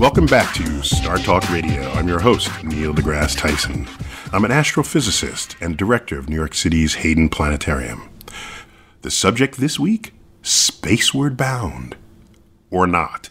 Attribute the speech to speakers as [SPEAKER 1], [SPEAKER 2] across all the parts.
[SPEAKER 1] Welcome back to Star Talk Radio. I'm your host, Neil deGrasse Tyson. I'm an astrophysicist and director of New York City's Hayden Planetarium. The subject this week Spaceward Bound. Or not.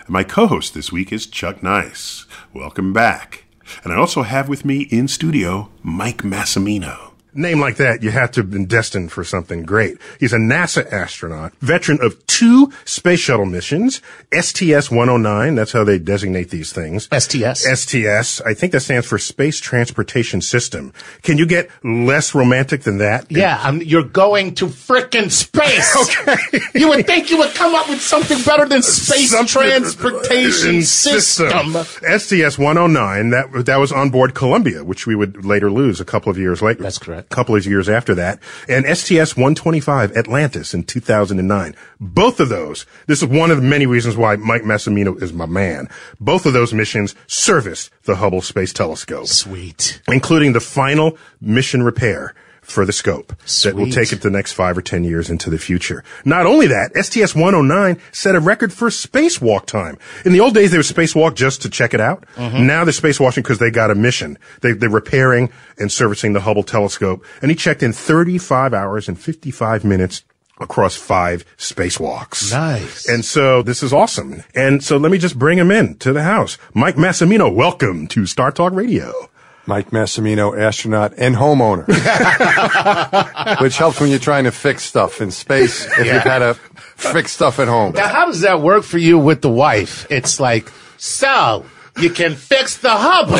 [SPEAKER 1] And my co host this week is Chuck Nice. Welcome back. And I also have with me in studio Mike Massimino name like that, you have to have been destined for something great. He's a NASA astronaut, veteran of two space shuttle missions, STS-109, that's how they designate these things.
[SPEAKER 2] STS?
[SPEAKER 1] STS, I think that stands for Space Transportation System. Can you get less romantic than that?
[SPEAKER 2] Yeah, I'm, you're going to frickin' space! okay. You would think you would come up with something better than Space something, Transportation System. system.
[SPEAKER 1] STS-109, that, that was on board Columbia, which we would later lose a couple of years later.
[SPEAKER 2] That's correct
[SPEAKER 1] couple of years after that, and STS 125 Atlantis in 2009. Both of those, this is one of the many reasons why Mike Massimino is my man. Both of those missions serviced the Hubble Space Telescope.
[SPEAKER 2] Sweet.
[SPEAKER 1] Including the final mission repair for the scope Sweet. that will take it the next five or ten years into the future. Not only that, STS-109 set a record for spacewalk time. In the old days, they were spacewalk just to check it out. Mm-hmm. Now they're spacewalking because they got a mission. They, they're repairing and servicing the Hubble telescope. And he checked in 35 hours and 55 minutes across five spacewalks.
[SPEAKER 2] Nice.
[SPEAKER 1] And so this is awesome. And so let me just bring him in to the house. Mike Massimino, welcome to Star Talk Radio.
[SPEAKER 3] Mike Massimino, astronaut and homeowner, which helps when you're trying to fix stuff in space if yeah. you've had to fix stuff at home.
[SPEAKER 2] Now, how does that work for you with the wife? It's like, so you can fix the Hubble,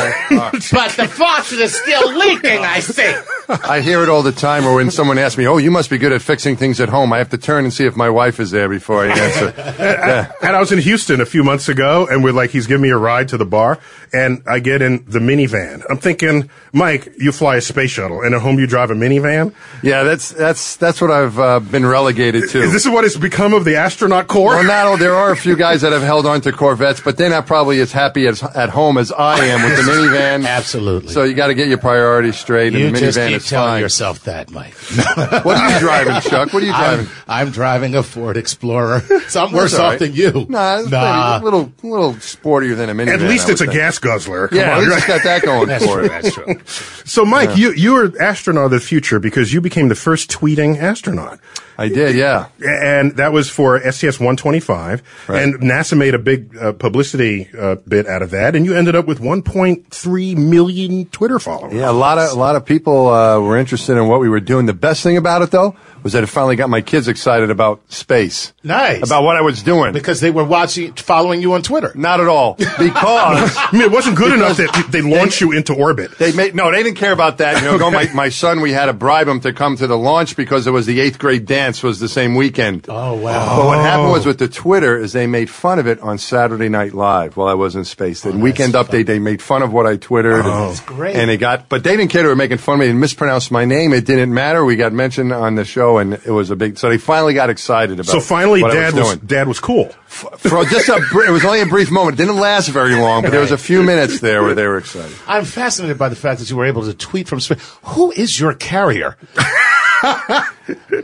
[SPEAKER 2] but the faucet is still leaking, I see.
[SPEAKER 3] I hear it all the time, or when someone asks me, oh, you must be good at fixing things at home, I have to turn and see if my wife is there before I answer.
[SPEAKER 1] yeah. And I was in Houston a few months ago, and we're like, he's giving me a ride to the bar, and I get in the minivan. I'm thinking, Mike, you fly a space shuttle, and at home you drive a minivan?
[SPEAKER 3] Yeah, that's, that's, that's what I've uh, been relegated to.
[SPEAKER 1] Is this what has become of the astronaut corps?
[SPEAKER 3] Well, not, there are a few guys that have held on to Corvettes, but they're not probably as happy as at home as I am with the minivan.
[SPEAKER 2] Absolutely.
[SPEAKER 3] So you got to get your priorities straight.
[SPEAKER 2] You
[SPEAKER 3] and the
[SPEAKER 2] just
[SPEAKER 3] minivan
[SPEAKER 2] keep
[SPEAKER 3] is
[SPEAKER 2] telling
[SPEAKER 3] fine.
[SPEAKER 2] yourself that, Mike.
[SPEAKER 3] what are you driving, Chuck? What are you driving?
[SPEAKER 2] I'm, I'm driving a Ford Explorer. So I'm worse off than you.
[SPEAKER 3] Nah, nah. a little, little sportier than a minivan.
[SPEAKER 1] At least it's a gas guzzler. Come
[SPEAKER 3] yeah,
[SPEAKER 1] on,
[SPEAKER 3] right? got that going
[SPEAKER 2] that's
[SPEAKER 3] for
[SPEAKER 2] it. That's true.
[SPEAKER 1] So, Mike, yeah. you you were astronaut of the future because you became the first tweeting astronaut.
[SPEAKER 3] I did, yeah.
[SPEAKER 1] And that was for STS 125. Right. And NASA made a big uh, publicity uh, bit out of that. And you ended up with 1.3 million Twitter followers.
[SPEAKER 3] Yeah, a lot of, a lot of people uh, were interested in what we were doing. The best thing about it, though, was that it finally got my kids excited about space.
[SPEAKER 2] Nice.
[SPEAKER 3] About what I was doing.
[SPEAKER 2] Because they were watching, following you on Twitter.
[SPEAKER 3] Not at all. Because.
[SPEAKER 1] I mean, it wasn't good enough that they launched they, you into orbit.
[SPEAKER 3] They made, no, they didn't care about that. You know, okay. go, my, my son, we had to bribe him to come to the launch because it was the eighth grade dance was the same weekend.
[SPEAKER 2] Oh, wow.
[SPEAKER 3] But what happened was with the Twitter is they made fun of it on Saturday Night Live while I was in space. The oh, weekend update, fun. they made fun of what I Twittered.
[SPEAKER 2] Oh, that's great.
[SPEAKER 3] And it got, but they didn't care they were making fun of me and mispronounced my name. It didn't matter. We got mentioned on the show show, and it was a big. So they finally got excited about.
[SPEAKER 1] So finally,
[SPEAKER 3] what I
[SPEAKER 1] dad
[SPEAKER 3] was,
[SPEAKER 1] was,
[SPEAKER 3] doing.
[SPEAKER 1] dad was cool.
[SPEAKER 3] For just a, it was only a brief moment. It didn't last very long, but there was a few minutes there where they were excited.
[SPEAKER 2] I'm fascinated by the fact that you were able to tweet from space. Who is your carrier?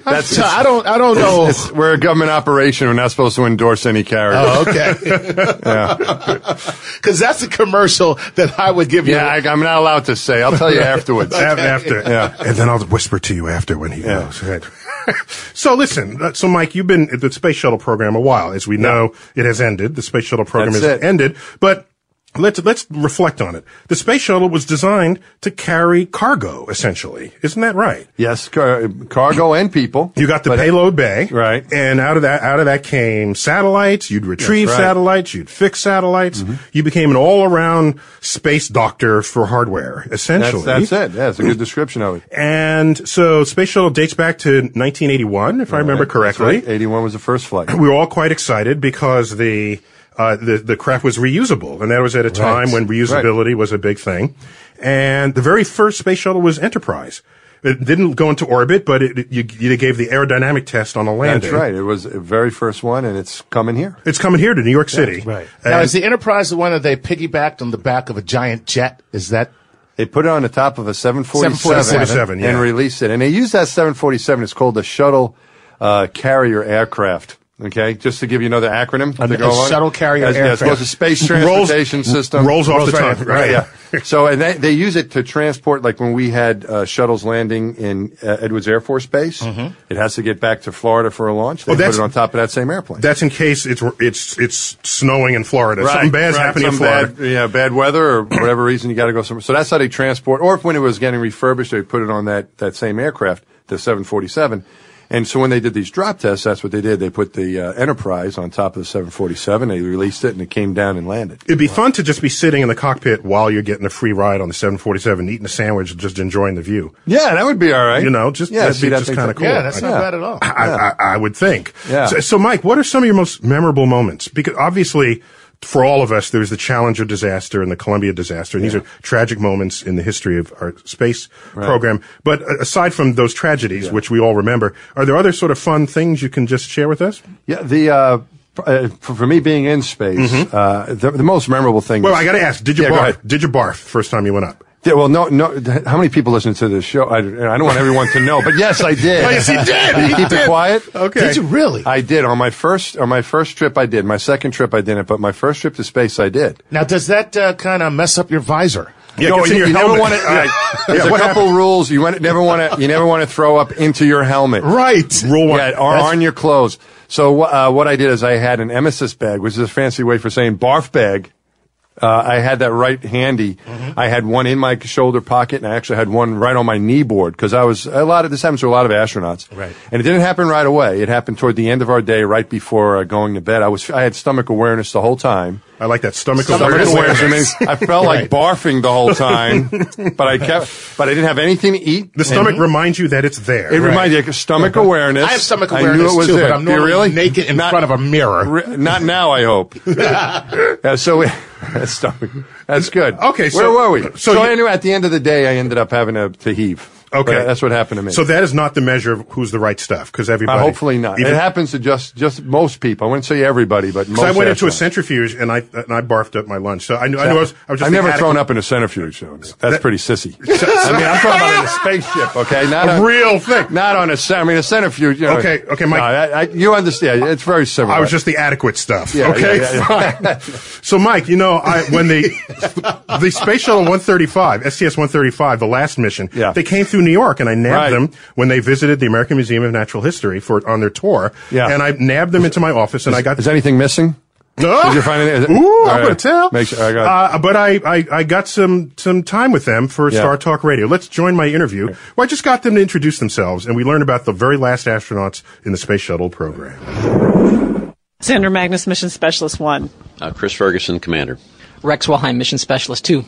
[SPEAKER 3] That's
[SPEAKER 2] So I don't. I don't know.
[SPEAKER 3] It's, we're a government operation. We're not supposed to endorse any carrier.
[SPEAKER 2] Oh, okay. Because that's a commercial that I would give you.
[SPEAKER 3] Yeah, I, I'm not allowed to say. I'll tell you afterwards.
[SPEAKER 1] Af- After,
[SPEAKER 3] Yeah.
[SPEAKER 1] and then I'll whisper to you after when he goes. Right. so listen, uh, so Mike, you've been at the space shuttle program a while. As we know, it has ended. The space shuttle program
[SPEAKER 3] That's
[SPEAKER 1] has
[SPEAKER 3] it.
[SPEAKER 1] ended, but. Let's let's reflect on it. The space shuttle was designed to carry cargo, essentially. Isn't that right?
[SPEAKER 3] Yes, car- cargo and people.
[SPEAKER 1] You got the payload bay,
[SPEAKER 3] Right.
[SPEAKER 1] And out of that, out of that came satellites. You'd retrieve
[SPEAKER 3] right. Mm-hmm.
[SPEAKER 1] satellites. You'd fix satellites. You became an all-around space doctor for hardware, essentially.
[SPEAKER 3] That's, that's it. Yeah, it's a good description of it.
[SPEAKER 1] And so, space shuttle dates back to 1981, if I remember
[SPEAKER 3] That's
[SPEAKER 1] correctly.
[SPEAKER 3] right. 81 was the first flight.
[SPEAKER 1] We were all quite excited because the uh, the the craft was reusable, and that was at a time when reusability was a big thing. And the very first space shuttle was Enterprise. It didn't go into orbit, but it, it- you, you gave the aerodynamic test on a landing.
[SPEAKER 3] That's right. It was the very first one, and it's coming here.
[SPEAKER 1] It's coming here to New York City.
[SPEAKER 3] right.
[SPEAKER 2] Now, is the Enterprise the one that they piggybacked on the back of a giant jet? Is that?
[SPEAKER 3] They put it on the top of a 747,
[SPEAKER 1] 747, yeah.
[SPEAKER 3] and released it. And they use that 747. It's called the Shuttle uh, Carrier Aircraft. Okay, just to give you another acronym to
[SPEAKER 2] A-
[SPEAKER 3] go
[SPEAKER 2] a shuttle carrier
[SPEAKER 3] yes,
[SPEAKER 2] aircraft.
[SPEAKER 3] it's a space
[SPEAKER 1] Rolls-
[SPEAKER 3] transportation system.
[SPEAKER 1] rolls off the
[SPEAKER 2] right
[SPEAKER 1] tongue,
[SPEAKER 2] in,
[SPEAKER 1] right?
[SPEAKER 3] Yeah. So, and they, they use it to transport, like when we had uh, shuttles landing in uh, Edwards Air Force Base, it has to get back to Florida for a launch. They
[SPEAKER 1] Oh,
[SPEAKER 3] put it on top of that same airplane.
[SPEAKER 1] That's in case it's it's it's snowing in Florida. Something bad's
[SPEAKER 3] right,
[SPEAKER 1] happening in Florida.
[SPEAKER 3] Bad, yeah, bad weather or whatever reason you got to go somewhere. So that's how they transport. Or if when it was getting refurbished, they put it on that that same aircraft, the 747. And so when they did these drop tests, that's what they did. They put the uh, Enterprise on top of the 747. They released it, and it came down and landed.
[SPEAKER 1] It'd be fun to just be sitting in the cockpit while you're getting a free ride on the 747, eating a sandwich, just enjoying the view.
[SPEAKER 3] Yeah, that would be all right.
[SPEAKER 1] You know, just-
[SPEAKER 3] yeah,
[SPEAKER 1] that'd
[SPEAKER 3] see,
[SPEAKER 1] be just kinda cool.
[SPEAKER 2] Yeah, that's not
[SPEAKER 3] Yeah.
[SPEAKER 2] bad at all.
[SPEAKER 1] I, I, I would think.
[SPEAKER 3] Yeah.
[SPEAKER 1] So, so, Mike, what are some of your most memorable moments? Because obviously, for all of us, there was the Challenger disaster and the Columbia disaster, and these are tragic moments in the history of our space program. But aside from those tragedies, which we all remember, are there other sort of fun things you can just share with us?
[SPEAKER 3] Yeah, the uh, uh, for, for me being in space, uh, the, the most memorable thing.
[SPEAKER 1] Mm-hmm. Well,
[SPEAKER 3] was-
[SPEAKER 1] I got to ask, did you
[SPEAKER 3] Yeah,
[SPEAKER 1] barf? Did you barf first time you went up?
[SPEAKER 3] Yeah, well, no, no. How many people listen to this show? I, I don't want everyone to know, but yes, I did.
[SPEAKER 1] Oh, yes, he did.
[SPEAKER 3] Did
[SPEAKER 1] He
[SPEAKER 3] keep
[SPEAKER 1] did.
[SPEAKER 3] it quiet?
[SPEAKER 1] Okay.
[SPEAKER 2] Did you really?
[SPEAKER 3] I did on my first on my first trip. I did. My second trip, I didn't. But my first trip to space, I did.
[SPEAKER 2] Now, does that uh, kind of mess up your visor?
[SPEAKER 1] Yeah,
[SPEAKER 3] no,
[SPEAKER 1] in
[SPEAKER 3] you,
[SPEAKER 1] your
[SPEAKER 3] you never
[SPEAKER 1] helmet.
[SPEAKER 3] want to.
[SPEAKER 1] Yeah.
[SPEAKER 3] There's
[SPEAKER 1] Yeah,
[SPEAKER 3] a
[SPEAKER 1] what
[SPEAKER 3] couple rules. You never want to. You never want to throw up into your helmet.
[SPEAKER 1] Right. Rule one.
[SPEAKER 3] Yeah, or on your clothes. So uh, what I did is I had an emesis bag, which is a fancy way for saying barf bag. Uh, I had that right handy.
[SPEAKER 1] Mm-hmm.
[SPEAKER 3] I had one in my shoulder pocket, and I actually had one right on my knee board because I was a lot of this happens to a lot of astronauts.
[SPEAKER 2] Right.
[SPEAKER 3] And it didn't happen right away. It happened toward the end of our day, right before uh, going to bed. I was I had stomach awareness the whole time.
[SPEAKER 1] I like that stomach,
[SPEAKER 2] Stomach
[SPEAKER 1] awareness.
[SPEAKER 2] awareness.
[SPEAKER 3] I mean, I felt like barfing the whole time, but I kept, but I didn't have anything to eat.
[SPEAKER 1] The stomach reminds you that it's there.
[SPEAKER 3] It reminds you of stomach awareness.
[SPEAKER 2] I have stomach
[SPEAKER 3] I knew
[SPEAKER 2] awareness
[SPEAKER 3] it was
[SPEAKER 2] too,
[SPEAKER 3] there.
[SPEAKER 2] but I'm
[SPEAKER 3] Do you
[SPEAKER 2] normally
[SPEAKER 3] really?
[SPEAKER 2] naked in
[SPEAKER 3] Not-
[SPEAKER 2] front of a mirror.
[SPEAKER 3] Re- not now, I hope. yeah, so we, that's. That's good.
[SPEAKER 1] Okay, so-
[SPEAKER 3] where were we?
[SPEAKER 1] so
[SPEAKER 3] So,
[SPEAKER 1] you-
[SPEAKER 3] anyway, at the end of the day, I ended up having to, to heave.
[SPEAKER 1] Okay.
[SPEAKER 3] But that's what happened to me.
[SPEAKER 1] So that is not the measure of who's the right stuff, because everybody.
[SPEAKER 3] Uh, hopefully not.
[SPEAKER 1] Even,
[SPEAKER 3] it happens to just just most people. I wouldn't say everybody, but most.
[SPEAKER 1] I went into a centrifuge and I and I barfed up my lunch. So I knew I knew I was, I was just
[SPEAKER 3] I've never thrown up in a centrifuge. So that's
[SPEAKER 1] That-
[SPEAKER 3] pretty sissy. I mean, I'm talking about in a spaceship, okay? Not
[SPEAKER 1] A real thing.
[SPEAKER 3] Not on a. I mean, a centrifuge. You know,
[SPEAKER 1] Okay, okay, Mike-
[SPEAKER 3] No, I, I, you understand? It's very similar.
[SPEAKER 1] I was just the adequate stuff.
[SPEAKER 3] Yeah,
[SPEAKER 1] okay,
[SPEAKER 3] yeah, yeah,
[SPEAKER 1] so, Mike, you know, I, when the the space shuttle 135, STS 135, the last mission,
[SPEAKER 3] Yeah.
[SPEAKER 1] they came through New York, and I nabbed
[SPEAKER 3] Right.
[SPEAKER 1] them when they visited the American Museum of Natural History for on their tour.
[SPEAKER 3] Yeah.
[SPEAKER 1] and I nabbed them into my office, and I got
[SPEAKER 3] Is anything missing?
[SPEAKER 1] Oh!
[SPEAKER 3] Did you find anything?
[SPEAKER 1] Ooh,
[SPEAKER 3] All
[SPEAKER 1] I'm
[SPEAKER 3] right.
[SPEAKER 1] going to tell.
[SPEAKER 3] Make sure- I got-
[SPEAKER 1] uh, but I, I, I got some, some time with them for
[SPEAKER 3] Yeah.
[SPEAKER 1] Star Talk Radio. Let's join my interview. Well, I just got them to introduce themselves, and we learned about the very last astronauts in the space shuttle program.
[SPEAKER 4] Sandra Magnus, Mission Specialist 1.
[SPEAKER 5] Uh, Chris Ferguson, Commander.
[SPEAKER 6] Rex Walheim, Mission Specialist 2.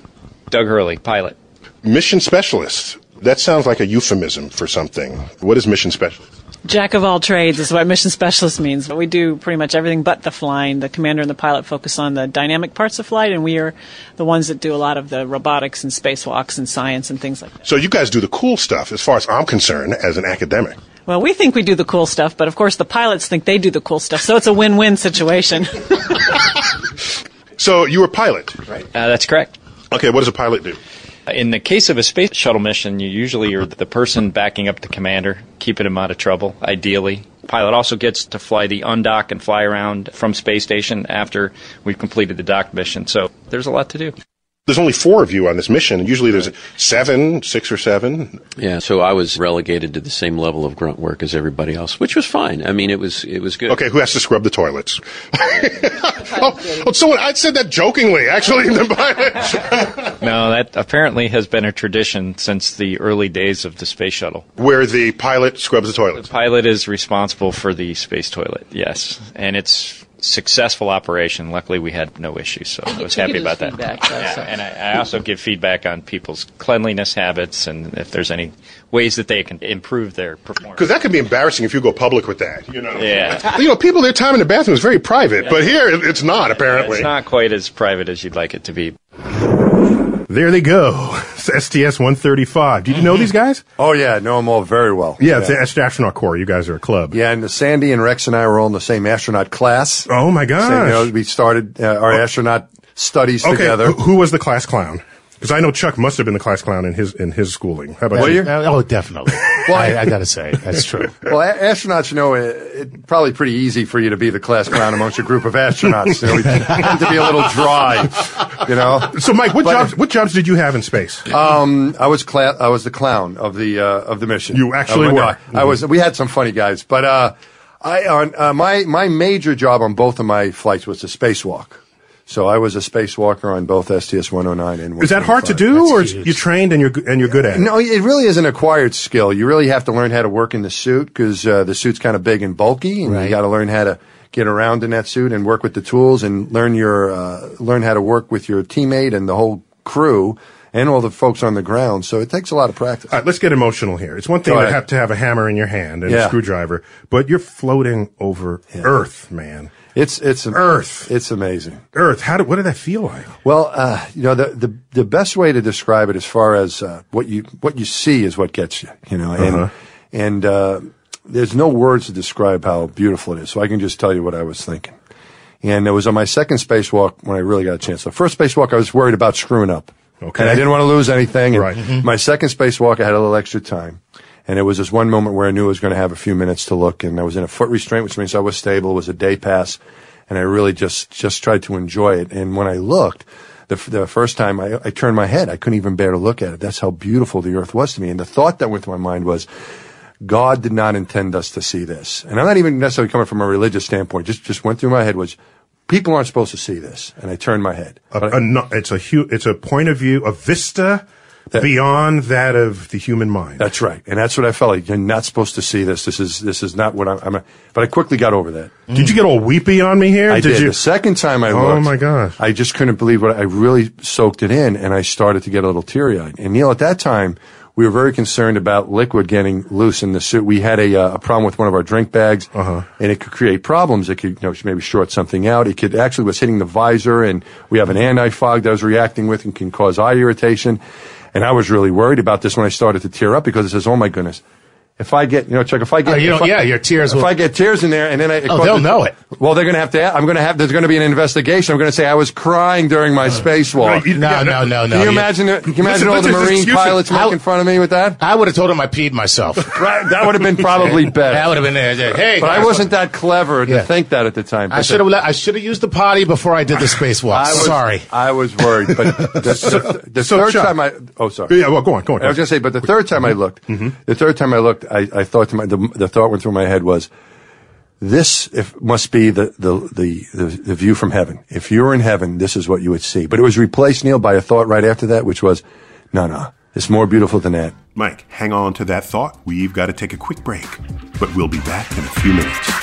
[SPEAKER 5] Doug Hurley, pilot.
[SPEAKER 1] Mission specialist. That sounds like a euphemism for something. What is mission specialist?
[SPEAKER 4] Jack of all trades is what Mission Specialist means. But we do pretty much everything but the flying. The commander and the pilot focus on the dynamic parts of flight, and we are the ones that do a lot of the robotics and spacewalks and science and things like that.
[SPEAKER 1] So you guys do the cool stuff as far as I'm concerned as an academic.
[SPEAKER 4] Well, we think we do the cool stuff, but of course the pilots think they do the cool stuff, so it's a win-win situation.
[SPEAKER 1] So you were a pilot, right?
[SPEAKER 7] Uh, that's correct.
[SPEAKER 1] Okay, what does a pilot do?
[SPEAKER 7] In the case of a space shuttle mission, you usually are the person backing up the commander, keeping him out of trouble, ideally. Pilot also gets to fly the undock and fly around from space station after we've completed the dock mission. So there's a lot to do.
[SPEAKER 1] There's only four of you on this mission, and usually there's seven, six or seven.
[SPEAKER 5] Yeah, so I was relegated to the same level of grunt work as everybody else, which was fine. I mean, it was it was good.
[SPEAKER 1] Okay, who has to scrub the toilets? oh, oh, someone I said that jokingly, actually. in the pilot.
[SPEAKER 7] No, that apparently has been a tradition since the early days of the space shuttle.
[SPEAKER 1] Where the pilot scrubs the toilets.
[SPEAKER 7] Pilot is responsible for the space toilet, yes, and it's successful operation. Luckily, we had no issues, so I was happy about that. Yeah, and I, I also give feedback on people's cleanliness habits and if there's any ways that they can improve their performance.
[SPEAKER 1] Because that could be embarrassing if you go public with that. You know.
[SPEAKER 7] Yeah.
[SPEAKER 1] You know, people their time in the bathroom is very private, but here it's not apparently.
[SPEAKER 7] It's not quite as private as you'd like it to be.
[SPEAKER 1] There they go. It's STS 135. Did you know these guys?
[SPEAKER 3] Oh yeah, know them all very well.
[SPEAKER 1] Yeah, it's the astronaut corps. You guys are a club.
[SPEAKER 3] Yeah, and Sandy and Rex and I were all in the same astronaut class.
[SPEAKER 1] Oh my
[SPEAKER 3] Same, you
[SPEAKER 1] gosh.
[SPEAKER 3] know, we started uh, our astronaut studies
[SPEAKER 1] okay,
[SPEAKER 3] together.
[SPEAKER 1] who, who was the class clown? Because I know Chuck must have been the class clown in his in his schooling. How about
[SPEAKER 3] Were
[SPEAKER 1] you?
[SPEAKER 3] you?
[SPEAKER 2] Uh, oh, definitely. I, I got to say, that's true.
[SPEAKER 3] Well, a- astronauts, you know, it, it probably pretty easy for you to be the class clown amongst a group of astronauts. You know, we tend to be a little dry. You know.
[SPEAKER 1] So, Mike, what
[SPEAKER 3] But-
[SPEAKER 1] jobs what jobs did you have in space?
[SPEAKER 3] Um, I was cla- I was the clown of the uh, of the mission.
[SPEAKER 1] You actually
[SPEAKER 3] Uh,
[SPEAKER 1] were.
[SPEAKER 3] no, I was. We had some funny guys, but uh, I on uh, my my major job on both of my flights was a spacewalk. So I was a spacewalker on both STS 109 and
[SPEAKER 1] Is that hard to do,
[SPEAKER 2] That's
[SPEAKER 1] or
[SPEAKER 2] huge.
[SPEAKER 1] you trained and you're g- and you're good at it?
[SPEAKER 3] No, it really is an acquired skill. You really have to learn how to work in the suit because uh, the suit's kind of big and bulky, and
[SPEAKER 2] Right.
[SPEAKER 3] you got to learn how to get around in that suit and work with the tools and learn your uh, learn how to work with your teammate and the whole crew and all the folks on the ground. So it takes a lot of practice.
[SPEAKER 1] All right, let's get emotional here. It's one thing
[SPEAKER 3] Go
[SPEAKER 1] to have to have a hammer in your hand and a screwdriver, but you're floating over Earth, man.
[SPEAKER 3] It's it's
[SPEAKER 1] Earth.
[SPEAKER 3] It's amazing.
[SPEAKER 1] Earth. How did, what did that feel like?
[SPEAKER 3] Well, uh, you know, the, the the best way to describe it, as far as uh, what you what you see, is what gets you. You know, and
[SPEAKER 1] Uh-huh.
[SPEAKER 3] and uh, there's no words to describe how beautiful it is. So I can just tell you what I was thinking. And it was on my second spacewalk when I really got a chance. The first spacewalk, I was worried about screwing up.
[SPEAKER 1] Okay.
[SPEAKER 3] And I didn't want to lose anything.
[SPEAKER 1] Right. Mhm.
[SPEAKER 3] My second spacewalk, I had a little extra time. And it was this one moment where I knew I was going to have a few minutes to look. And I was in a foot restraint, which means I was stable. It was a day pass. And I really just, just tried to enjoy it. And when I looked, the, the first time I, I turned my head, I couldn't even bear to look at it. That's how beautiful the earth was to me. And the thought that went through my mind was, God did not intend us to see this. And I'm not even necessarily coming from a religious standpoint. Just, just went through my head was, people aren't supposed to see this. And I turned my head.
[SPEAKER 1] A,
[SPEAKER 3] But
[SPEAKER 1] it's a hu- it's a point of view, a vista beyond that of the human mind.
[SPEAKER 3] That's right, and that's what I felt like. You're not supposed to see this. This is this is not what I'm. I'm but I quickly got over that.
[SPEAKER 1] Did you get all weepy on me here?
[SPEAKER 3] I did.
[SPEAKER 1] you?
[SPEAKER 3] The second time I
[SPEAKER 1] Oh,
[SPEAKER 3] looked,
[SPEAKER 1] my gosh.
[SPEAKER 3] I just couldn't believe what I really soaked it in, and I started to get a little teary eyed. And Neil, at that time, we were very concerned about liquid getting loose in the suit. We had a, uh, a problem with one of our drink bags,
[SPEAKER 1] Uh-huh.
[SPEAKER 3] and it could create problems. It could, you know, maybe short something out. It could actually was hitting the visor, and we have an anti-fog that I was reacting with and can cause eye irritation. And I was really worried about this when I started to tear up because it says, "Oh my goodness." If I get, you know, Chuck, if I get,
[SPEAKER 2] Oh, you
[SPEAKER 3] if I-
[SPEAKER 2] yeah, your tears
[SPEAKER 3] If
[SPEAKER 2] will-
[SPEAKER 3] I get tears in there, and then I,
[SPEAKER 2] Oh, they'll know it.
[SPEAKER 3] Well, they're going to have to. I'm going to have. There's going to be an investigation. I'm going to say I was crying during my spacewalk.
[SPEAKER 1] you-
[SPEAKER 2] No,
[SPEAKER 1] Yeah,
[SPEAKER 2] no, no, no.
[SPEAKER 3] Can you imagine? it- Can you imagine all the Marine pilots
[SPEAKER 2] I-
[SPEAKER 3] making fun of me with that?
[SPEAKER 2] I would have told him I peed myself.
[SPEAKER 3] Right, that would have been probably better.
[SPEAKER 2] that would have been uh, Hey,
[SPEAKER 3] but I wasn't that clever to
[SPEAKER 2] Yeah.
[SPEAKER 3] think that at the time.
[SPEAKER 2] I should have. I should have used the potty before I did the spacewalk.
[SPEAKER 3] I was,
[SPEAKER 2] Sorry.
[SPEAKER 3] I was worried, but the, the, the
[SPEAKER 1] so,
[SPEAKER 3] third
[SPEAKER 1] Chuck-
[SPEAKER 3] time I. Oh, sorry.
[SPEAKER 1] Yeah, well, go on, go on. Go
[SPEAKER 3] I was going to say, but the third time I looked, the third time I looked, I, I thought to my, the, the thought went through my head was, this if, must be the, the, the, the, the view from heaven. If you were in heaven, this is what you would see. But it was replaced, Neil, by a thought right after that, which was, no, no, it's more beautiful than that.
[SPEAKER 1] Mike, hang on to that thought. We've got to take a quick break, but we'll be back in a few minutes.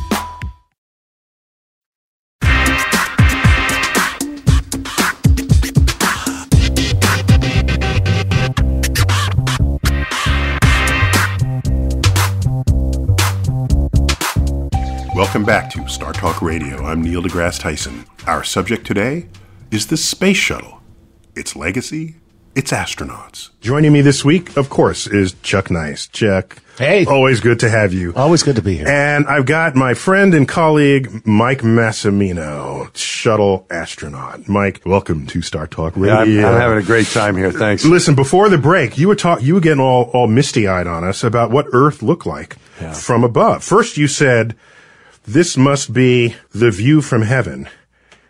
[SPEAKER 8] Welcome back to Star Talk Radio. I'm Neil deGrasse Tyson. Our subject today is the space shuttle, its legacy, its astronauts.
[SPEAKER 1] Joining me this week, of course, is Chuck Nice. Chuck.
[SPEAKER 9] Hey.
[SPEAKER 1] Always good to have you.
[SPEAKER 9] Always good to be here.
[SPEAKER 1] And I've got my friend and colleague, Mike Massimino, shuttle astronaut. Mike, welcome to Star Talk Radio.
[SPEAKER 3] Yeah, I'm, I'm having a great time here. Thanks.
[SPEAKER 1] Listen, before the break, you were talk, you were getting all, all misty eyed on us about what Earth looked like
[SPEAKER 3] Yeah.
[SPEAKER 1] from above. First, you said, this must be the view from heaven.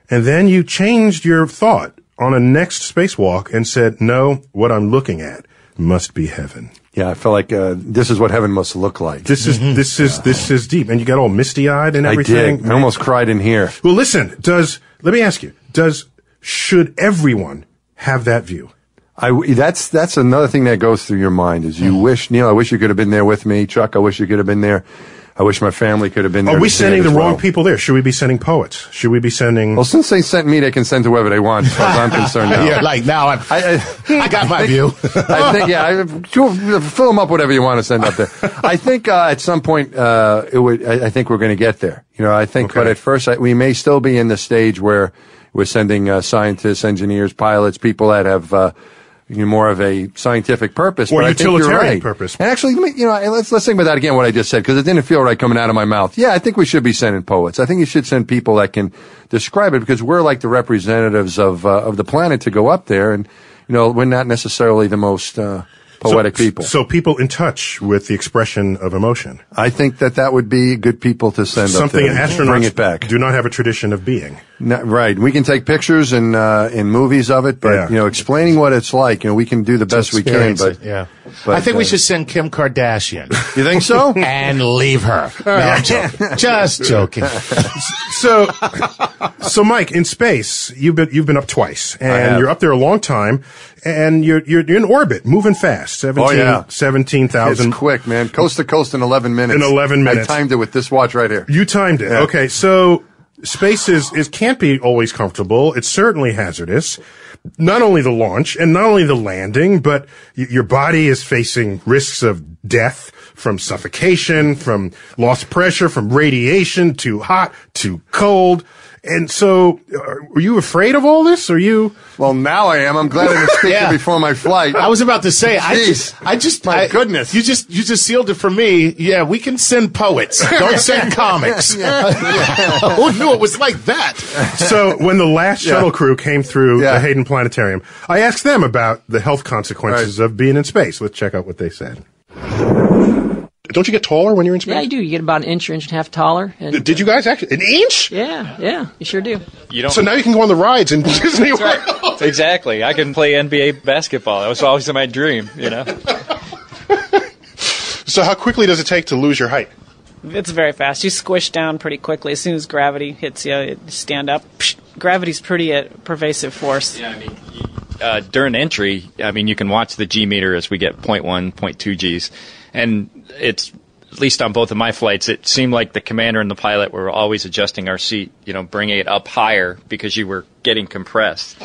[SPEAKER 1] And then you changed your thought on a next spacewalk and said, no, what I'm looking at must be heaven.
[SPEAKER 3] Yeah, I felt like uh, this is what heaven must look like.
[SPEAKER 1] This is this is this is deep, and you got all misty eyed and everything.
[SPEAKER 3] I did. I almost cried in here.
[SPEAKER 1] Well, listen. Does let me ask you? Does should everyone have that view?
[SPEAKER 3] I, that's that's another thing that goes through your mind is you wish Neil. I wish you could have been there with me, Chuck. I wish you could have been there. I wish my family could have been there.
[SPEAKER 1] Are we sending the
[SPEAKER 3] as
[SPEAKER 1] wrong people there? Should we be sending poets? Should we be sending?
[SPEAKER 3] Well, since they sent me, they can send whoever they want. As far as I'm concerned now.
[SPEAKER 9] yeah, like now I'm,
[SPEAKER 3] I, I,
[SPEAKER 9] I got my view.
[SPEAKER 3] I think, yeah, I, fill them up whatever you want to send up there. I think uh, at some point uh, it would. I, I think we're going to get there. You know, I think, but at first I, we may still be in the stage where we're sending uh, scientists, engineers, pilots, people that have. More of a scientific purpose,
[SPEAKER 1] Or
[SPEAKER 3] but I think you're
[SPEAKER 1] utilitarian
[SPEAKER 3] right.
[SPEAKER 1] purpose.
[SPEAKER 3] And actually, you know, let's let's think about that again. What I just said because it didn't feel right coming out of my mouth. Yeah, I think we should be sending poets. I think you should send people that can describe it because we're like the representatives of uh, of the planet to go up there, and you know, we're not necessarily the most uh, poetic
[SPEAKER 1] so,
[SPEAKER 3] people.
[SPEAKER 1] So people in touch with the expression of emotion.
[SPEAKER 3] I think that that would be good people to send
[SPEAKER 1] Something
[SPEAKER 3] up there.
[SPEAKER 1] astronauts
[SPEAKER 3] Bring it back.
[SPEAKER 1] do not have a tradition of being.
[SPEAKER 3] No, right. We can take pictures and uh, in movies of it, but
[SPEAKER 1] Yeah.
[SPEAKER 3] you know, explaining what it's like, you know, we can do the best we can. But
[SPEAKER 9] it, yeah.
[SPEAKER 3] but,
[SPEAKER 9] I think we
[SPEAKER 3] uh,
[SPEAKER 9] should send Kim Kardashian
[SPEAKER 3] You think so?
[SPEAKER 9] and leave her. No, I'm joking. Just joking.
[SPEAKER 1] So, so Mike, in space, you've been you've been up twice, and you're up there a long time. And you're, you're you're in orbit, moving fast. 17,
[SPEAKER 3] Oh, yeah.
[SPEAKER 1] 17,000.
[SPEAKER 3] It's quick, man. Coast to coast in 11 minutes.
[SPEAKER 1] In 11 minutes.
[SPEAKER 3] I timed it with this watch right here.
[SPEAKER 1] You timed it.
[SPEAKER 3] Yeah.
[SPEAKER 1] Okay, so space is, is can't be always comfortable. It's certainly hazardous. Not only the launch and not only the landing, but y- your body is facing risks of death from suffocation, from lost pressure, from radiation, too hot, too cold. And so, are were you afraid of all this? Are you?
[SPEAKER 3] Well, now I am. I'm glad I didn't speak
[SPEAKER 2] Yeah.
[SPEAKER 3] to before my flight.
[SPEAKER 2] I was about to say, I just, I just,
[SPEAKER 3] My
[SPEAKER 2] I-
[SPEAKER 3] goodness.
[SPEAKER 2] you just, you just sealed it for me. Yeah, we can send poets. Don't send comics. Who knew it was like that?
[SPEAKER 1] so when the last
[SPEAKER 3] Yeah.
[SPEAKER 1] shuttle crew came through
[SPEAKER 3] Yeah.
[SPEAKER 1] the Hayden Planetarium, I asked them about the health consequences of being in space. Let's check out what they said. Don't you get taller when you're in space?
[SPEAKER 6] Yeah, you do. You get about an inch or inch and a half taller. And
[SPEAKER 1] Did you guys actually an inch?
[SPEAKER 6] yeah, yeah, you sure do.
[SPEAKER 7] You don't.
[SPEAKER 1] So now you can go on the rides in Disney World.
[SPEAKER 7] exactly. I can play NBA basketball. That was always in my dream. You know.
[SPEAKER 1] So how quickly does it take to lose your height?
[SPEAKER 4] It's very fast. You squish down pretty quickly. As soon as gravity hits you, you stand up. Psh, gravity's pretty a pervasive force.
[SPEAKER 7] Yeah, I mean, uh, during entry, I mean, you can watch the G meter as we get 0.1, 0.2 Gs, and it's at least on both of my flights, it seemed like the commander and the pilot were always adjusting our seat, you know, bringing it up higher because you were getting compressed.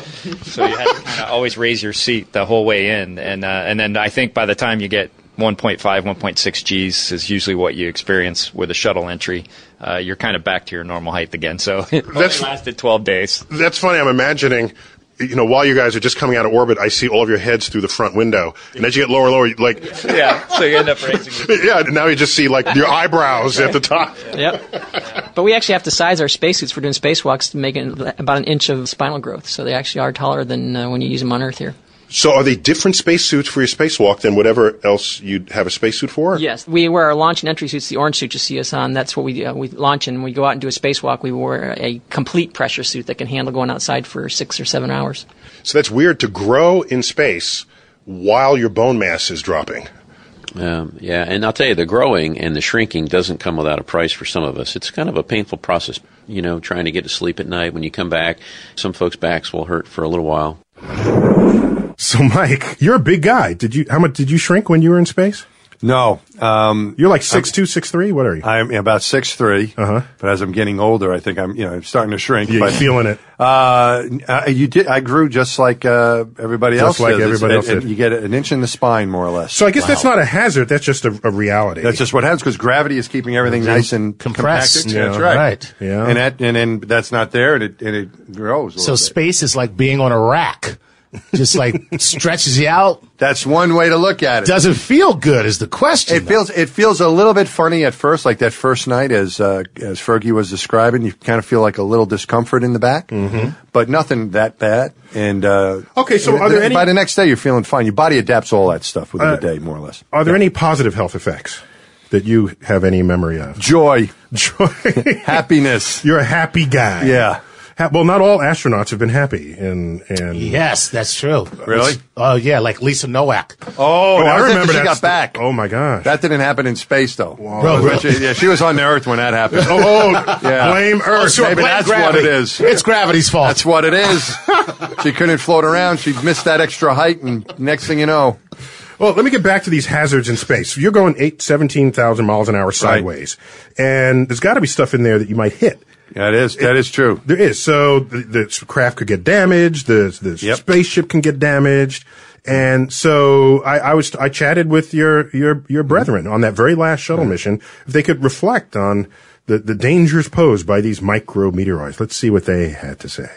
[SPEAKER 7] so you had to kind of always raise your seat the whole way in, and uh, and then I think by the time you get 1.5, 1.6 Gs is usually what you experience with a shuttle entry. Uh, you're kind of back to your normal height again. So it only
[SPEAKER 1] That's-
[SPEAKER 7] lasted 12 days.
[SPEAKER 1] That's funny. I'm imagining, you know, while you guys are just coming out of orbit, I see all of your heads through the front window, and as you get lower and lower, you- like,
[SPEAKER 7] yeah, so you end up raising.
[SPEAKER 1] yeah, now you just see like your eyebrows at the top.
[SPEAKER 6] Yep. But we actually have to size our spacesuits for doing spacewalks to make it about an inch of spinal growth. So they actually are taller than uh, when you use them on Earth here.
[SPEAKER 1] So are they different spacesuits for your spacewalk than whatever else you'd have a spacesuit for?
[SPEAKER 6] Yes, we wear our launch and entry suits. The orange suit you see us on, that's what we uh, we launch in. When we go out and do a spacewalk, we wear a complete pressure suit that can handle going outside for six or seven hours.
[SPEAKER 1] So that's weird to grow in space while your bone mass is dropping.
[SPEAKER 5] Um, yeah, and I'll tell you, the growing and the shrinking doesn't come without a price for some of us. It's kind of a painful process, you know, trying to get to sleep at night when you come back. Some folks' backs will hurt for a little while.
[SPEAKER 1] So, Mike, you're a big guy. Did you? How much did you shrink when you were in space?
[SPEAKER 3] No. Um,
[SPEAKER 1] You're like six two, six three. What are you?
[SPEAKER 3] I'm about six three,
[SPEAKER 1] Uh-huh.
[SPEAKER 3] but as I'm getting older, I think I'm you know I'm starting to shrink.
[SPEAKER 1] You're
[SPEAKER 3] but,
[SPEAKER 1] feeling it.
[SPEAKER 3] Uh, uh, you did. I grew just like uh, everybody
[SPEAKER 1] Just
[SPEAKER 3] else.
[SPEAKER 1] like
[SPEAKER 3] does.
[SPEAKER 1] everybody
[SPEAKER 3] It's-
[SPEAKER 1] else
[SPEAKER 3] and
[SPEAKER 1] did.
[SPEAKER 3] You get an inch in the spine, more or less.
[SPEAKER 1] So I guess that's not a hazard. That's just a, a reality.
[SPEAKER 3] That's just what happens because gravity is keeping everything nice and
[SPEAKER 9] Compressed.
[SPEAKER 3] compacted.
[SPEAKER 1] Yeah.
[SPEAKER 3] That's right.
[SPEAKER 9] Right.
[SPEAKER 1] Yeah.
[SPEAKER 3] And that and then that's not there, and it and it grows. A
[SPEAKER 9] So
[SPEAKER 3] bit.
[SPEAKER 9] space is like being on a rack. Just like stretches you out.
[SPEAKER 3] That's one way to look at it.
[SPEAKER 9] Does it feel good? Is the question.
[SPEAKER 3] It feels it feels a little bit funny at first, like that first night, as uh, as Fergie was describing. You kind of feel like a little discomfort in the back, mm-hmm. but nothing that bad. And uh,
[SPEAKER 1] Okay, so are there any-
[SPEAKER 3] by the next day you're feeling fine? Your body adapts all that stuff within
[SPEAKER 1] Uh,
[SPEAKER 3] a day, more or less.
[SPEAKER 1] Are there any positive health effects that you have any memory of?
[SPEAKER 3] Joy,
[SPEAKER 1] Joy.
[SPEAKER 3] happiness.
[SPEAKER 1] You're a happy guy.
[SPEAKER 3] Yeah.
[SPEAKER 1] Ha- well, not all astronauts have been happy, and and
[SPEAKER 9] Yes, that's true.
[SPEAKER 3] Really?
[SPEAKER 9] Oh yeah, like Lisa Nowak.
[SPEAKER 3] Oh,
[SPEAKER 1] Oh,
[SPEAKER 3] that
[SPEAKER 1] I
[SPEAKER 3] was after
[SPEAKER 1] remember
[SPEAKER 3] she
[SPEAKER 1] that
[SPEAKER 3] got
[SPEAKER 1] st-
[SPEAKER 3] back.
[SPEAKER 1] Oh my gosh.
[SPEAKER 3] That didn't happen in space, though.
[SPEAKER 9] Bro,
[SPEAKER 3] But she- yeah, she was on the Earth when that happened.
[SPEAKER 1] oh, oh
[SPEAKER 3] Yeah.
[SPEAKER 1] blame oh, Earth.
[SPEAKER 9] sure,
[SPEAKER 3] Maybe
[SPEAKER 9] blame
[SPEAKER 3] that's
[SPEAKER 9] gravity.
[SPEAKER 3] what it is.
[SPEAKER 9] It's gravity's fault.
[SPEAKER 3] That's what it is. she couldn't float around. She missed that extra height, and next thing you know,
[SPEAKER 1] Well, let me get back to these hazards in space. You're going eight, 17,000 miles an hour sideways, and there's got to be stuff in there that you might hit.
[SPEAKER 3] That is that is true.
[SPEAKER 1] There is. So the, the craft could get damaged. The, the
[SPEAKER 3] Yep.
[SPEAKER 1] spaceship can get damaged. And so I, I was, I chatted with your, your, your mm-hmm. brethren on that very last shuttle mission. If they could reflect on the, the dangers posed by these micrometeoroids. Let's see what they had to say.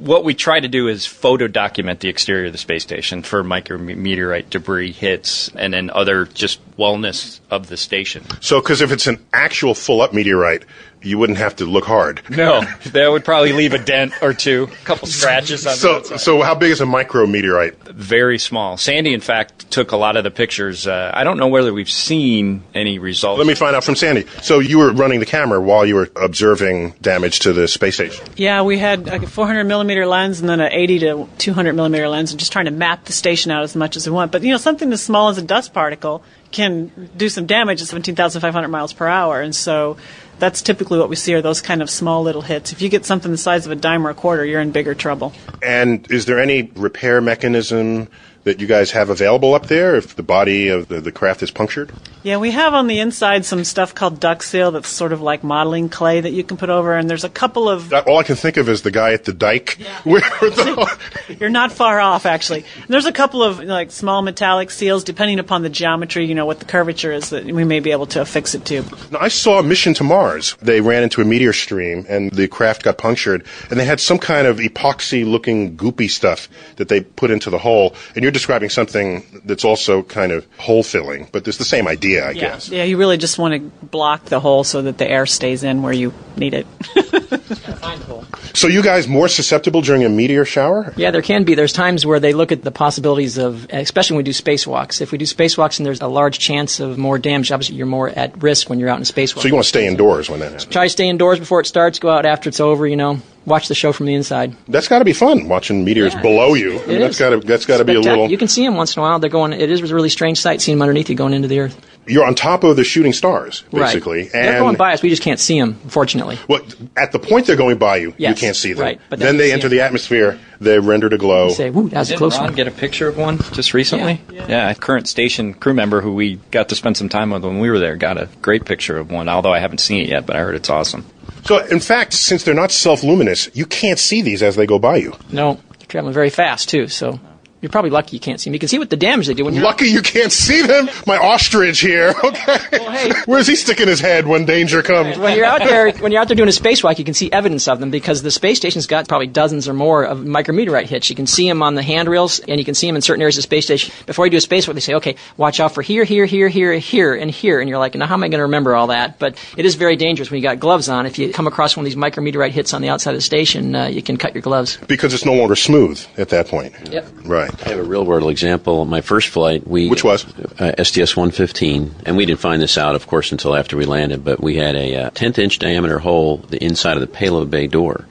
[SPEAKER 7] what we try to do is photo document the exterior of the space station for micrometeorite debris hits and then other just wellness of the station.
[SPEAKER 1] So, cause if it's an actual full up meteorite, you wouldn't have to look hard.
[SPEAKER 7] No, that would probably leave a dent or two, a couple scratches on the
[SPEAKER 1] So,
[SPEAKER 7] outside.
[SPEAKER 1] so how big is a micrometeorite?
[SPEAKER 7] Very small. Sandy, in fact, took a lot of the pictures. Uh, I don't know whether we've seen any results.
[SPEAKER 1] Let me find out from Sandy. So you were running the camera while you were observing damage to the space station.
[SPEAKER 4] Yeah, we had like a 400 millimeter lens and then an 80 to 200 millimeter lens, and just trying to map the station out as much as we want. But you know, something as small as a dust particle can do some damage at 17,500 miles per hour. And so that's typically what we see are those kind of small little hits. If you get something the size of a dime or a quarter, you're in bigger trouble.
[SPEAKER 1] And is there any repair mechanism that you guys have available up there if the body of the, the craft is punctured?
[SPEAKER 4] Yeah, we have on the inside some stuff called duct seal that's sort of like modeling clay that you can put over, and there's a couple of.
[SPEAKER 1] All I can think of is the guy at the dike. Where the,
[SPEAKER 4] You're not far off, actually. And there's a couple of like small metallic seals, depending upon the geometry, you know, what the curvature is, that we may be able to affix it to.
[SPEAKER 1] Now, I saw a mission to Mars. They ran into a meteor stream and the craft got punctured, and they had some kind of epoxy looking goopy stuff that they put into the hole. And you're describing something that's also kind of hole filling, but it's the same idea, I
[SPEAKER 4] yeah.
[SPEAKER 1] guess.
[SPEAKER 4] Yeah, you really just want to block the hole so that the air stays in where you need it.
[SPEAKER 1] So, you guys more susceptible during a meteor shower?
[SPEAKER 6] Yeah, there can be. There's times where they look at the possibilities of, especially when we do spacewalks. If we do spacewalks and there's a large chance of more damage, obviously you're more at risk when you're out in a spacewalk.
[SPEAKER 1] So, you want to stay indoors when that happens?
[SPEAKER 6] Try to stay indoors before it starts. Go out after it's over. You know, watch the show from the inside.
[SPEAKER 1] That's got to be fun watching meteors below you. I mean, that's got to that's got to be a little.
[SPEAKER 6] You can see them once in a while. They're going. It is a really strange sight seeing them underneath you going into the earth.
[SPEAKER 1] You're on top of the shooting stars, basically,
[SPEAKER 6] right. They're going by us. We just can't see them, unfortunately.
[SPEAKER 1] What at the point they're going by you,
[SPEAKER 6] Yes,
[SPEAKER 1] you can't see them.
[SPEAKER 6] right, but
[SPEAKER 1] then
[SPEAKER 6] then
[SPEAKER 1] they enter
[SPEAKER 6] them.
[SPEAKER 1] the atmosphere. They're rendered a glow.
[SPEAKER 6] You say, "Woo, that was a
[SPEAKER 7] Didn't
[SPEAKER 6] close
[SPEAKER 7] Ron
[SPEAKER 6] one."
[SPEAKER 7] get a picture of one just recently? Yeah. a current station crew member who we got to spend some time with when we were there got a great picture of one, although I haven't seen it yet, but I heard it's awesome.
[SPEAKER 1] So, in fact, since they're not self-luminous, you can't see these as they go by you.
[SPEAKER 6] No, they're traveling very fast too. So you're probably lucky you can't see them. You can see what the damage they do when you're
[SPEAKER 1] Lucky you can't see them. My ostrich here. Okay. Where's he sticking his head when danger comes?
[SPEAKER 6] when you're out there when you're out there doing a spacewalk, you can see evidence of them because the space station's got probably dozens or more of micrometeorite hits. You can see them on the handrails, and you can see them in certain areas of the space station. Before you do a spacewalk, they say, "Okay, watch out for here, here, here, here, here, and here," and you're like, "Now, how am I going to remember all that?" But it is very dangerous when you got gloves on. If you come across one of these micrometeorite hits on the outside of the station, uh, you can cut your gloves.
[SPEAKER 1] Because it's no longer smooth at that point.
[SPEAKER 6] Yep.
[SPEAKER 1] Right.
[SPEAKER 5] I have a real world example. My first flight, we
[SPEAKER 1] Which was
[SPEAKER 5] uh, STS 115, and we didn't find this out, of course, until after we landed. But we had a uh, 10th inch diameter hole the inside of the payload bay door.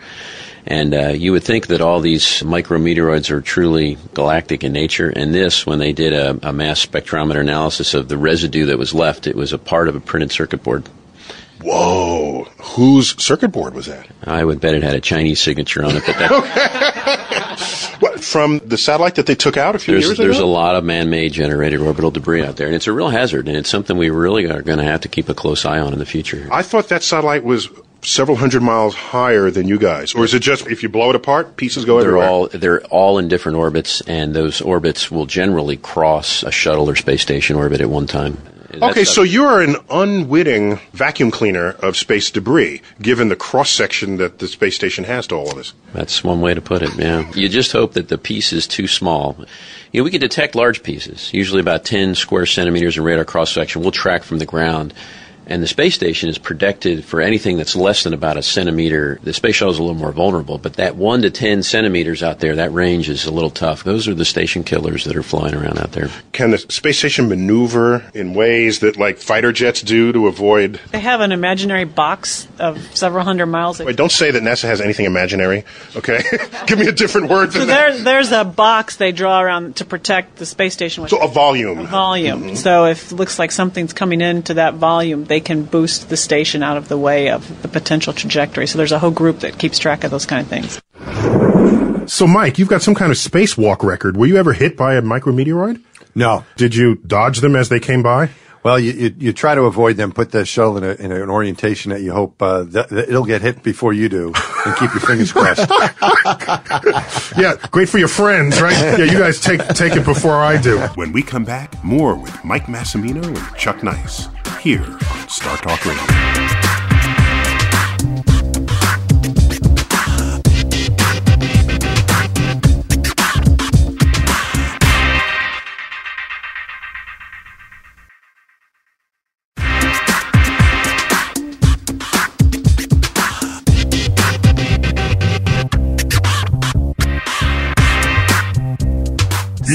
[SPEAKER 5] And uh, you would think that all these micrometeoroids are truly galactic in nature. And this, when they did a, a mass spectrometer analysis of the residue that was left, it was a part of a printed circuit board.
[SPEAKER 1] Whoa. Whose circuit board was that?
[SPEAKER 5] I would bet it had a Chinese signature on it, but that,
[SPEAKER 1] From the satellite that they took out a few
[SPEAKER 5] there's,
[SPEAKER 1] years
[SPEAKER 5] there's a lot of man-made generated orbital debris out there, and it's a real hazard, and it's something we really are going to have to keep a close eye on in the future.
[SPEAKER 1] I thought that satellite was several hundred miles higher than you guys. Or is it just if you blow it apart, pieces go
[SPEAKER 5] They're
[SPEAKER 1] everywhere?
[SPEAKER 5] all they're all in different orbits, and those orbits will generally cross a shuttle or space station orbit at one time.
[SPEAKER 1] Okay, so you're an unwitting vacuum cleaner of space debris, given the cross section that the space station has to all of this.
[SPEAKER 5] That's one way to put it, yeah. You just hope that the piece is too small. You know, we can detect large pieces, usually about 10 square centimeters in radar cross section. We'll track from the ground. And the space station is protected for anything that's less than about a centimeter. The space shuttle is a little more vulnerable, but that 1 to 10 centimeters out there, that range is a little tough. Those are the station killers that are flying around out there.
[SPEAKER 1] Can the space station maneuver in ways that, like, fighter jets do to avoid.
[SPEAKER 4] They have an imaginary box of several hundred miles.
[SPEAKER 1] Wait, don't say that NASA has anything imaginary, okay? Give me a different word
[SPEAKER 4] So
[SPEAKER 1] than that.
[SPEAKER 4] there, there's a box they draw around to protect the space station with
[SPEAKER 1] So a volume.
[SPEAKER 4] a volume.
[SPEAKER 1] Mhm.
[SPEAKER 4] So if it looks like something's coming into that volume, they can boost the station out of the way of the potential trajectory. So there's a whole group that keeps track of those kind of things.
[SPEAKER 10] So, Mike, you've got some kind of spacewalk record. Were you ever hit by a micrometeoroid?
[SPEAKER 3] No.
[SPEAKER 10] Did you dodge them as they came by?
[SPEAKER 3] Well, you, you, you try to avoid them, put the shuttle in, a, in an orientation that you hope uh, that, that it'll get hit before you do, and keep your fingers crossed.
[SPEAKER 10] yeah, great for your friends, right? Yeah, you guys take take it before I do.
[SPEAKER 1] When we come back, more with Mike Massimino and Chuck Nice here on Star Talk Radio.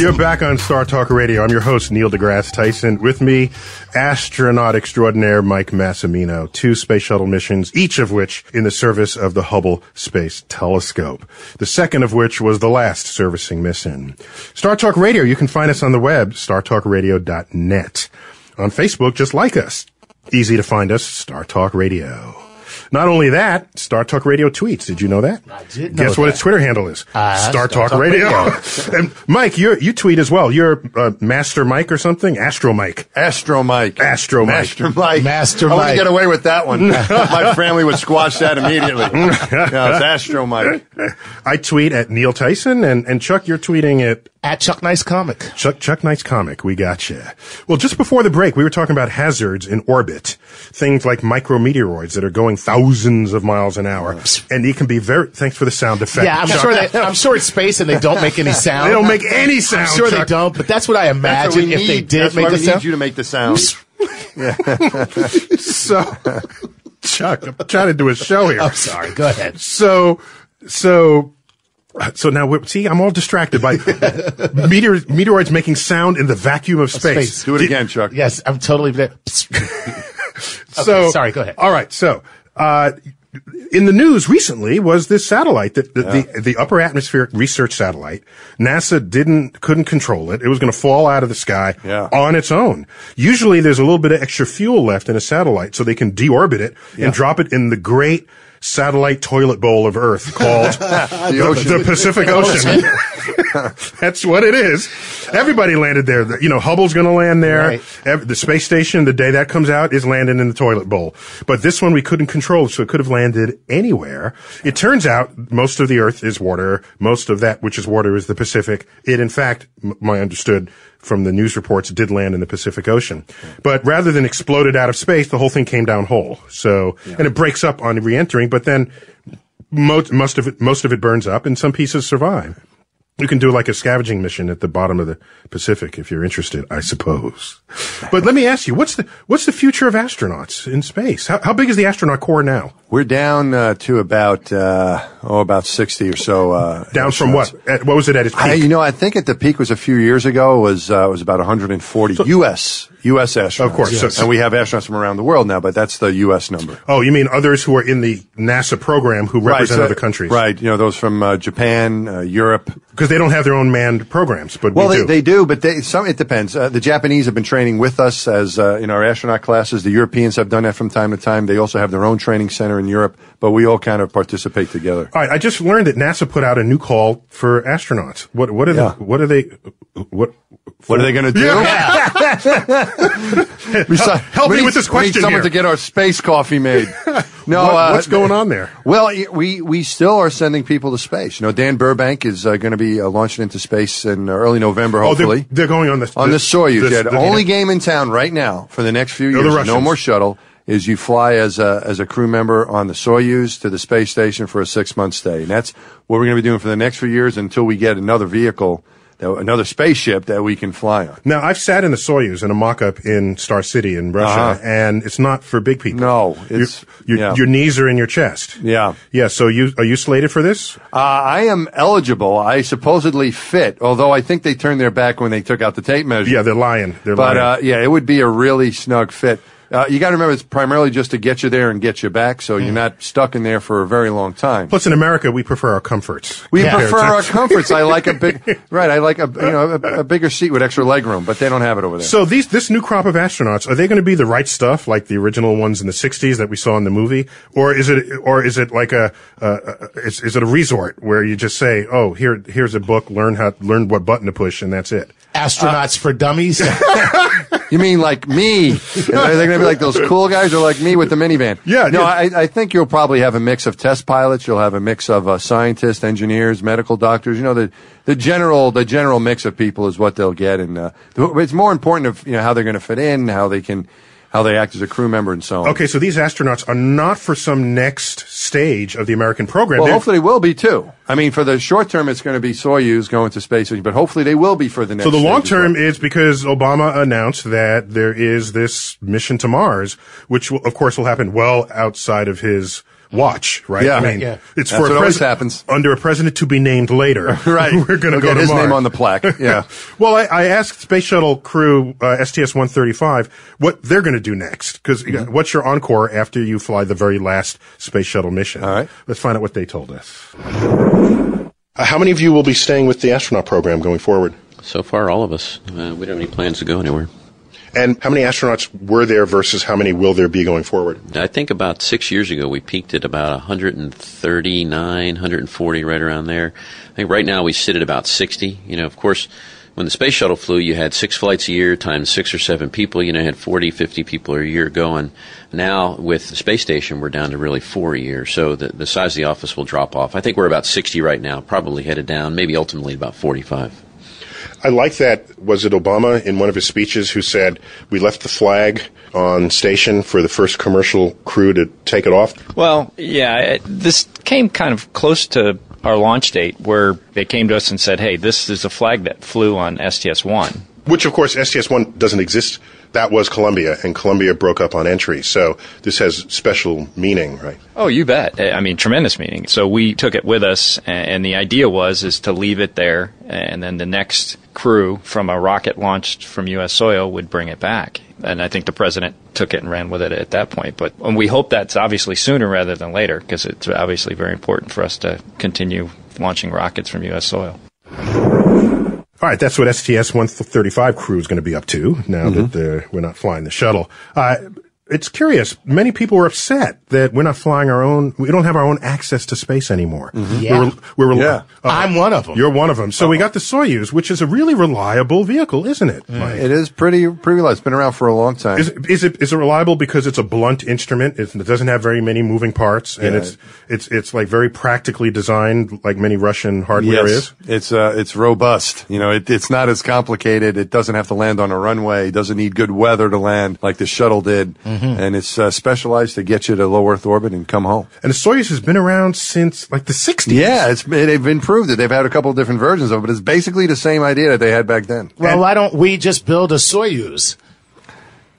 [SPEAKER 10] You're back on Star Talk Radio. I'm your host, Neil deGrasse Tyson. With me, astronaut extraordinaire Mike Massimino. Two space shuttle missions, each of which in the service of the Hubble Space Telescope. The second of which was the last servicing mission. Star Talk Radio, you can find us on the web, startalkradio.net.
[SPEAKER 1] On Facebook, just like us. Easy to find us, Star Talk Radio. Not only that, Star Talk Radio tweets. Did you know that?
[SPEAKER 9] I did know
[SPEAKER 1] Guess what
[SPEAKER 9] that.
[SPEAKER 1] its Twitter handle is?
[SPEAKER 9] Uh,
[SPEAKER 1] Star,
[SPEAKER 9] Star
[SPEAKER 1] Talk,
[SPEAKER 9] Talk
[SPEAKER 1] Radio.
[SPEAKER 9] Radio.
[SPEAKER 1] and Mike, you you tweet as well. You're uh, Master Mike or something? Astro Mike.
[SPEAKER 3] Astro Mike.
[SPEAKER 1] Astro Mike.
[SPEAKER 3] Master Mike.
[SPEAKER 9] Master
[SPEAKER 3] I want to
[SPEAKER 9] Mike.
[SPEAKER 3] get away with that one. My family would squash that immediately. Yeah, it's Astro Mike.
[SPEAKER 1] I tweet at Neil Tyson, and, and Chuck, you're tweeting at
[SPEAKER 9] At Chuck Nice Comic.
[SPEAKER 1] Chuck Chuck Nice comic. We got you. Well, just before the break, we were talking about hazards in orbit, things like micrometeoroids that are going thousands of miles an hour, and it can be very. Thanks for the sound effect.
[SPEAKER 9] Yeah, I'm
[SPEAKER 1] Chuck.
[SPEAKER 9] sure they, I'm sure it's space and they don't make any sound.
[SPEAKER 1] They don't make any sound,
[SPEAKER 9] I'm sure
[SPEAKER 1] Chuck.
[SPEAKER 9] they don't, but that's what I
[SPEAKER 3] That's what
[SPEAKER 9] imagine
[SPEAKER 3] we
[SPEAKER 9] if they did
[SPEAKER 3] That's
[SPEAKER 9] make
[SPEAKER 3] why
[SPEAKER 9] the
[SPEAKER 3] we
[SPEAKER 9] sound.
[SPEAKER 3] need you to make the sound.
[SPEAKER 1] so, Chuck, I'm trying to do a show here.
[SPEAKER 9] I'm sorry. Go ahead.
[SPEAKER 1] So, so. So now, we're, see, I'm all distracted by meteor, meteoroids making sound in the vacuum of space.
[SPEAKER 9] Space.
[SPEAKER 3] Do it
[SPEAKER 1] Did-
[SPEAKER 3] again, Chuck.
[SPEAKER 9] Yes, I'm totally.
[SPEAKER 1] so
[SPEAKER 9] sorry, go ahead.
[SPEAKER 1] All right, so uh, in the news recently was this satellite that the, the the upper atmospheric research satellite. NASA didn't couldn't control it. It was going to fall out of the sky
[SPEAKER 3] Yeah.
[SPEAKER 1] on its own. Usually, there's a little bit of extra fuel left in a satellite, so they can deorbit it and drop it in the great satellite toilet bowl of Earth called the,
[SPEAKER 3] ocean.
[SPEAKER 1] the Pacific Ocean. That's what it is. Everybody landed there. You know, Hubble's going to land there.
[SPEAKER 9] Right.
[SPEAKER 1] The space station, the day that comes out, is landing in the toilet bowl. But this one we couldn't control, so it could have landed anywhere. It turns out most of the Earth is water. Most of that, which is water, is the Pacific. It, in fact, m- my understood from the news reports, did land in the Pacific Ocean. But rather than exploded out of space, the whole thing came down whole. So, and it breaks up on re-entering, but then most, most of it, most of it burns up and some pieces survive. You can do like a scavenging mission at the bottom of the Pacific if you're interested, I suppose. But let me ask you, what's the, what's the future of astronauts in space? How, how big is the astronaut corps now?
[SPEAKER 3] We're down uh, to about uh, oh about sixty or so. Uh,
[SPEAKER 1] Down from
[SPEAKER 3] astronauts.
[SPEAKER 1] what? At, what was it at its peak?
[SPEAKER 3] I, you know, I think at the peak was a few years ago. It was uh, it was about 140 U.S. U.S. astronauts.
[SPEAKER 1] Of course, so-
[SPEAKER 3] and we have astronauts from around the world now, but that's the U.S. number.
[SPEAKER 1] oh, you mean others who are in the NASA program who represent
[SPEAKER 3] so-
[SPEAKER 1] other countries?
[SPEAKER 3] Right. You know, those from uh, Japan, uh, Europe.
[SPEAKER 1] Because they don't have their own manned programs, but
[SPEAKER 3] Well,
[SPEAKER 1] we
[SPEAKER 3] they
[SPEAKER 1] do.
[SPEAKER 3] they do, but they, some it depends. Uh, the Japanese have been training with us as uh, in our astronaut classes. The Europeans have done that from time to time. They also have their own training center in Europe, but we all kind of participate together.
[SPEAKER 1] All right, I just learned that NASA put out a new call for astronauts. What what are
[SPEAKER 3] Yeah.
[SPEAKER 1] they? What are they? What
[SPEAKER 3] What are they going to do? Besi-
[SPEAKER 1] Help
[SPEAKER 3] we
[SPEAKER 1] me
[SPEAKER 3] need-
[SPEAKER 1] with this
[SPEAKER 3] we need
[SPEAKER 1] question
[SPEAKER 3] someone
[SPEAKER 1] here.
[SPEAKER 3] to get our space coffee made. No,
[SPEAKER 1] What-
[SPEAKER 3] uh,
[SPEAKER 1] what's going on there?
[SPEAKER 3] Well, we we still are sending people to space. You know, Dan Burbank is uh, going to be uh, launching into space in uh, early November,
[SPEAKER 1] Oh, they're,
[SPEAKER 3] hopefully.
[SPEAKER 1] they're going on the
[SPEAKER 3] on the Soyuz.
[SPEAKER 1] the-
[SPEAKER 3] yeah, the
[SPEAKER 1] the-
[SPEAKER 3] only game in town right now for the next few years, no more shuttle, is you fly as a as a crew member on the Soyuz to the space station for a six month stay, and that's what we're going to be doing for the next few years until we get another vehicle, another spaceship that we can fly on.
[SPEAKER 1] Now, I've sat in the Soyuz in a mock-up in Star City in Russia,
[SPEAKER 3] Uh-huh.
[SPEAKER 1] and it's not for big people.
[SPEAKER 3] No,
[SPEAKER 1] Your-
[SPEAKER 3] it's-
[SPEAKER 1] your,
[SPEAKER 3] yeah.
[SPEAKER 1] your knees are in your chest.
[SPEAKER 3] Yeah.
[SPEAKER 1] Yeah. So you are you slated for this?
[SPEAKER 3] Uh, I am eligible. I supposedly fit, although I think they turned their back when they took out the tape measure.
[SPEAKER 1] Yeah, they're lying. They're
[SPEAKER 3] But
[SPEAKER 1] lying.
[SPEAKER 3] But uh, yeah, it would be a really snug fit. Uh, you got to remember, it's primarily just to get you there and get you back, so
[SPEAKER 1] Hmm.
[SPEAKER 3] you're not stuck in there for a very long time.
[SPEAKER 1] Plus, in America, we prefer our comforts.
[SPEAKER 3] We
[SPEAKER 1] compared
[SPEAKER 3] prefer our comforts. I like a big, right? I like a you know a, a bigger seat with extra legroom, but they don't have it over there.
[SPEAKER 1] So these this new crop of astronauts are they going to be the right stuff like the original ones in the '60s that we saw in the movie, or is it or is it like a uh, uh, is, is it a resort where you just say, oh here here's a book, learn how learn what button to push, and that's it.
[SPEAKER 9] Astronauts for dummies.
[SPEAKER 3] You mean like me? Are they going to be like those cool guys, or like me with the minivan?
[SPEAKER 1] Yeah,
[SPEAKER 3] No,
[SPEAKER 1] yeah.
[SPEAKER 3] I, I think you'll probably have a mix of test pilots. You'll have a mix of uh, scientists, engineers, medical doctors. You know, the the general the general mix of people is what they'll get, and uh, it's more important of you know how they're going to fit in, how they can how they act as a crew member, and so on.
[SPEAKER 1] Okay, so these astronauts are not for some next stage of the American program.
[SPEAKER 3] Well,
[SPEAKER 1] They're-
[SPEAKER 3] hopefully they will be too. I mean, for the short term, it's going to be Soyuz going to space, but hopefully they will be for the next.
[SPEAKER 1] So the long term
[SPEAKER 3] well.
[SPEAKER 1] is because Obama announced that there is this mission to Mars, which will, of course will happen well outside of his watch, right?
[SPEAKER 3] Yeah.
[SPEAKER 1] I mean,
[SPEAKER 9] Yeah.
[SPEAKER 1] it's
[SPEAKER 3] That's
[SPEAKER 1] for a president
[SPEAKER 3] happens.
[SPEAKER 1] under a president to be named later.
[SPEAKER 3] Right.
[SPEAKER 1] We're going to
[SPEAKER 3] We'll
[SPEAKER 1] go
[SPEAKER 3] get
[SPEAKER 1] to
[SPEAKER 3] his
[SPEAKER 1] Mars.
[SPEAKER 3] name on the plaque. Yeah.
[SPEAKER 1] well, I, I asked Space Shuttle crew uh, STS-135 what they're going to do next because
[SPEAKER 3] Mm-hmm.
[SPEAKER 1] what's your encore after you fly the very last Space Shuttle mission?
[SPEAKER 3] All right.
[SPEAKER 1] Let's find out what they told us. Uh, how many of you will be staying with the astronaut program going forward?
[SPEAKER 5] So far, all of us. Uh, we don't have any plans to go anywhere.
[SPEAKER 1] And how many astronauts were there versus how many will there be going forward?
[SPEAKER 5] I think about six years ago we peaked at about 139, 140, right around there. I think right now we sit at about 60. You know, of course, when the space shuttle flew, you had six flights a year times six or seven people. You know, you had 40, 50 people a year going. Now, with the space station, we're down to really four a year. So the, the size of the office will drop off. I think we're about 60 right now, probably headed down, maybe ultimately about 45.
[SPEAKER 1] I like that. Was it Obama in one of his speeches who said, We left the flag on station for the first commercial crew to take it off?
[SPEAKER 7] Well, yeah, it, this came kind of close to our launch date where they came to us and said, hey, this is a flag that flew on STS 1.
[SPEAKER 1] Which, of course, STS 1 doesn't exist. That was Columbia, and Columbia broke up on entry. So this has special meaning, right?
[SPEAKER 7] Oh, you bet. I mean, tremendous meaning. So we took it with us, and the idea was is to leave it there, and then the next crew from a rocket launched from U.S. soil would bring it back. And I think the president took it and ran with it at that point. But we hope that's obviously sooner rather than later, because it's obviously very important for us to continue launching rockets from U.S. soil.
[SPEAKER 1] All right, that's what STS 135 crew is going to be up to now mm-hmm. that we're not flying the shuttle. Uh, it's curious. Many people were upset that we're not flying our own. We don't have our own access to space anymore.
[SPEAKER 9] Mm-hmm. Yeah,
[SPEAKER 1] we're, we're,
[SPEAKER 9] yeah. Uh, I'm one of them.
[SPEAKER 1] You're one of them. So uh we got the Soyuz, which is a really reliable vehicle, isn't it?
[SPEAKER 3] Mm. It is pretty pretty reliable. It's been around for a long time.
[SPEAKER 1] Is, is it is it reliable because it's a blunt instrument? It doesn't have very many moving parts, and yeah. it's it's it's like very practically designed, like many Russian hardware
[SPEAKER 3] yes.
[SPEAKER 1] is.
[SPEAKER 3] It's uh it's robust. You know, it, it's not as complicated. It doesn't have to land on a runway. It doesn't need good weather to land like the shuttle did, mm-hmm. and it's uh, specialized to get you to low Earth orbit and come home.
[SPEAKER 1] And the Soyuz has been around since like the 60s.
[SPEAKER 3] Yeah, it's they've improved it. They've had a couple of different versions of it, but it's basically the same idea that they had back then.
[SPEAKER 9] Well, and why don't we just build a Soyuz?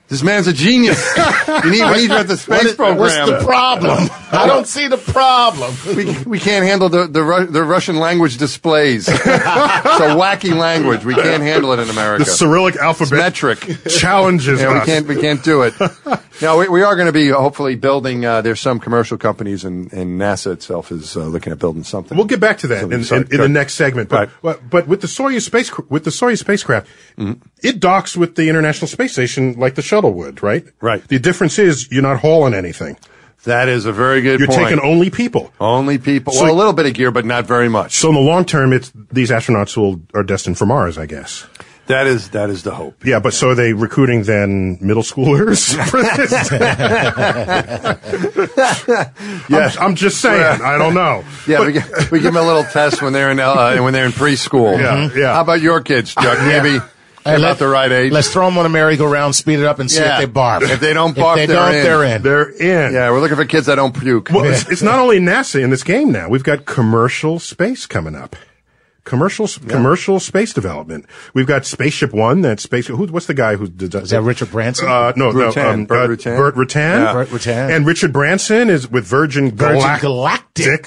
[SPEAKER 3] This man's a genius. you need, we need you at the space
[SPEAKER 9] what,
[SPEAKER 3] program.
[SPEAKER 9] What's the problem? I don't see the problem.
[SPEAKER 3] We, we can't handle the, the, the Russian language displays. it's a wacky language. We can't handle it in America.
[SPEAKER 1] The Cyrillic alphabet
[SPEAKER 3] it's metric
[SPEAKER 1] challenges
[SPEAKER 3] yeah,
[SPEAKER 1] us.
[SPEAKER 3] We can't, we can't do it. now, we, we are going to be hopefully building, uh, there's some commercial companies and, and NASA itself is uh, looking at building something.
[SPEAKER 1] We'll get back to that in, in, in, the next segment. But, right. but with the Soyuz space, with the Soyuz spacecraft, mm-hmm. it docks with the International Space Station like the shuttle would, right?
[SPEAKER 3] Right.
[SPEAKER 1] The difference is you're not hauling anything.
[SPEAKER 3] That is a very good point.
[SPEAKER 1] You're
[SPEAKER 3] point.
[SPEAKER 1] taking only people.
[SPEAKER 3] Only people. So, well, a little bit of gear, but not very much.
[SPEAKER 1] So in the long term, it's these astronauts will are destined for Mars, I guess.
[SPEAKER 3] That is that is the hope.
[SPEAKER 1] Yeah, but so are they recruiting then middle schoolers for this? yes, I'm, I'm, just saying. I don't know.
[SPEAKER 3] Yeah, but, we, give, we give them a little test when they're in uh, when they're in preschool.
[SPEAKER 1] Yeah, yeah.
[SPEAKER 3] How about your kids, Chuck? Maybe they're let, the right age.
[SPEAKER 9] Let's throw them on a merry-go-round, speed it up, and see
[SPEAKER 3] yeah.
[SPEAKER 9] if they barf.
[SPEAKER 3] If they don't barf,
[SPEAKER 9] if they
[SPEAKER 3] they're
[SPEAKER 9] don't,
[SPEAKER 3] in.
[SPEAKER 9] they're in.
[SPEAKER 1] They're in.
[SPEAKER 3] Yeah, we're looking for kids that don't puke.
[SPEAKER 1] Well, it's, it's, not only NASA in this game now. We've got commercial space coming up. Commercial yeah. commercial space development. We've got Spaceship One. That space. Who, what's the guy who did
[SPEAKER 9] that? Is that Richard Branson?
[SPEAKER 1] Uh, no,
[SPEAKER 3] Rutan.
[SPEAKER 1] no. Um,
[SPEAKER 3] Burt
[SPEAKER 1] uh,
[SPEAKER 3] Rutan.
[SPEAKER 1] Burt Rutan.
[SPEAKER 9] Yeah. Burt Rutan.
[SPEAKER 1] And Richard Branson is with Virgin,
[SPEAKER 9] Virgin
[SPEAKER 1] Galac-
[SPEAKER 9] Galactic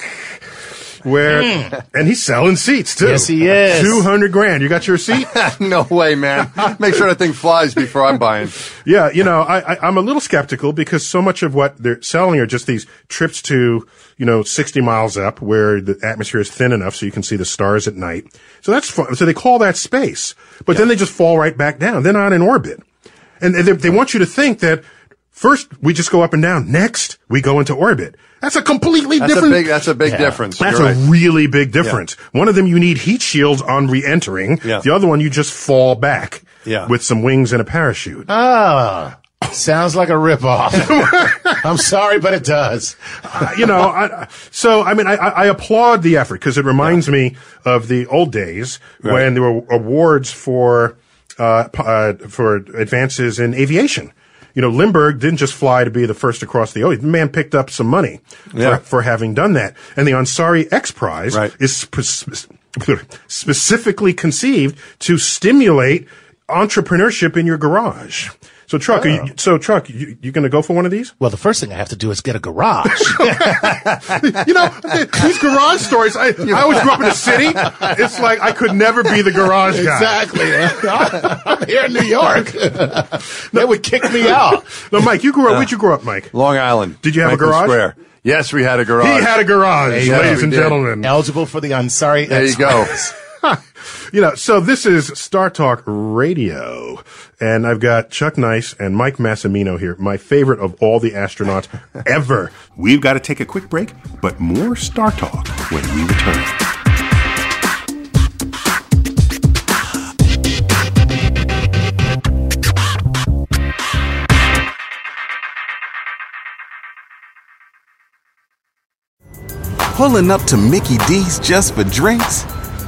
[SPEAKER 1] where mm. and he's selling seats too.
[SPEAKER 9] Yes, he is.
[SPEAKER 1] Two hundred grand. You got your seat?
[SPEAKER 3] no way, man. Make sure that thing flies before I'm buying.
[SPEAKER 1] Yeah, you know, I, I, am a little skeptical because so much of what they're selling are just these trips to, you know, 60 miles up where the atmosphere is thin enough so you can see the stars at night. So that's fun. So they call that space, but yeah. then they just fall right back down. They're not in orbit. And they, they want you to think that first we just go up and down. Next we go into orbit. That's a completely
[SPEAKER 3] that's
[SPEAKER 1] different.
[SPEAKER 3] A big, that's a big yeah. difference.
[SPEAKER 1] That's
[SPEAKER 3] You're
[SPEAKER 1] a
[SPEAKER 3] right.
[SPEAKER 1] really big difference. Yeah. One of them you need heat shields on re-entering.
[SPEAKER 3] Yeah.
[SPEAKER 1] The other one you just fall back.
[SPEAKER 3] Yeah.
[SPEAKER 1] With some wings and a parachute.
[SPEAKER 9] Ah. Sounds like a ripoff. I'm sorry, but it does.
[SPEAKER 1] Uh, you know, I, so I mean, I, I applaud the effort because it reminds yeah. me of the old days right. when there were awards for uh, uh, for advances in aviation you know, Lindbergh didn't just fly to be the first across the ocean. The man picked up some money
[SPEAKER 3] yeah.
[SPEAKER 1] for, for, having done that. And the Ansari X Prize
[SPEAKER 3] right.
[SPEAKER 1] is spe- specifically conceived to stimulate entrepreneurship in your garage. So Chuck, oh. you, so Chuck, you, you going to go for one of these?
[SPEAKER 9] Well, the first thing I have to do is get a garage.
[SPEAKER 1] you know, these garage stories. I, I always grew up in the city. It's like I could never be the garage
[SPEAKER 9] guy. Exactly. I'm here in New York. they would kick me out.
[SPEAKER 1] No, Mike, you grew up. Uh, where'd you grow up, Mike?
[SPEAKER 3] Long Island.
[SPEAKER 1] Did you have
[SPEAKER 3] Franklin
[SPEAKER 1] a garage?
[SPEAKER 3] Square. Yes, we had a garage.
[SPEAKER 1] He had a garage,
[SPEAKER 9] yeah,
[SPEAKER 1] ladies and
[SPEAKER 3] did.
[SPEAKER 1] gentlemen.
[SPEAKER 9] Eligible for the Ansari.
[SPEAKER 3] There you go.
[SPEAKER 1] you know, so this is Star Talk Radio, and I've got Chuck Nice and Mike Massimino here, my favorite of all the astronauts ever.
[SPEAKER 8] We've got to take a quick break, but more Star Talk when we return.
[SPEAKER 11] Pulling up to Mickey D's just for drinks?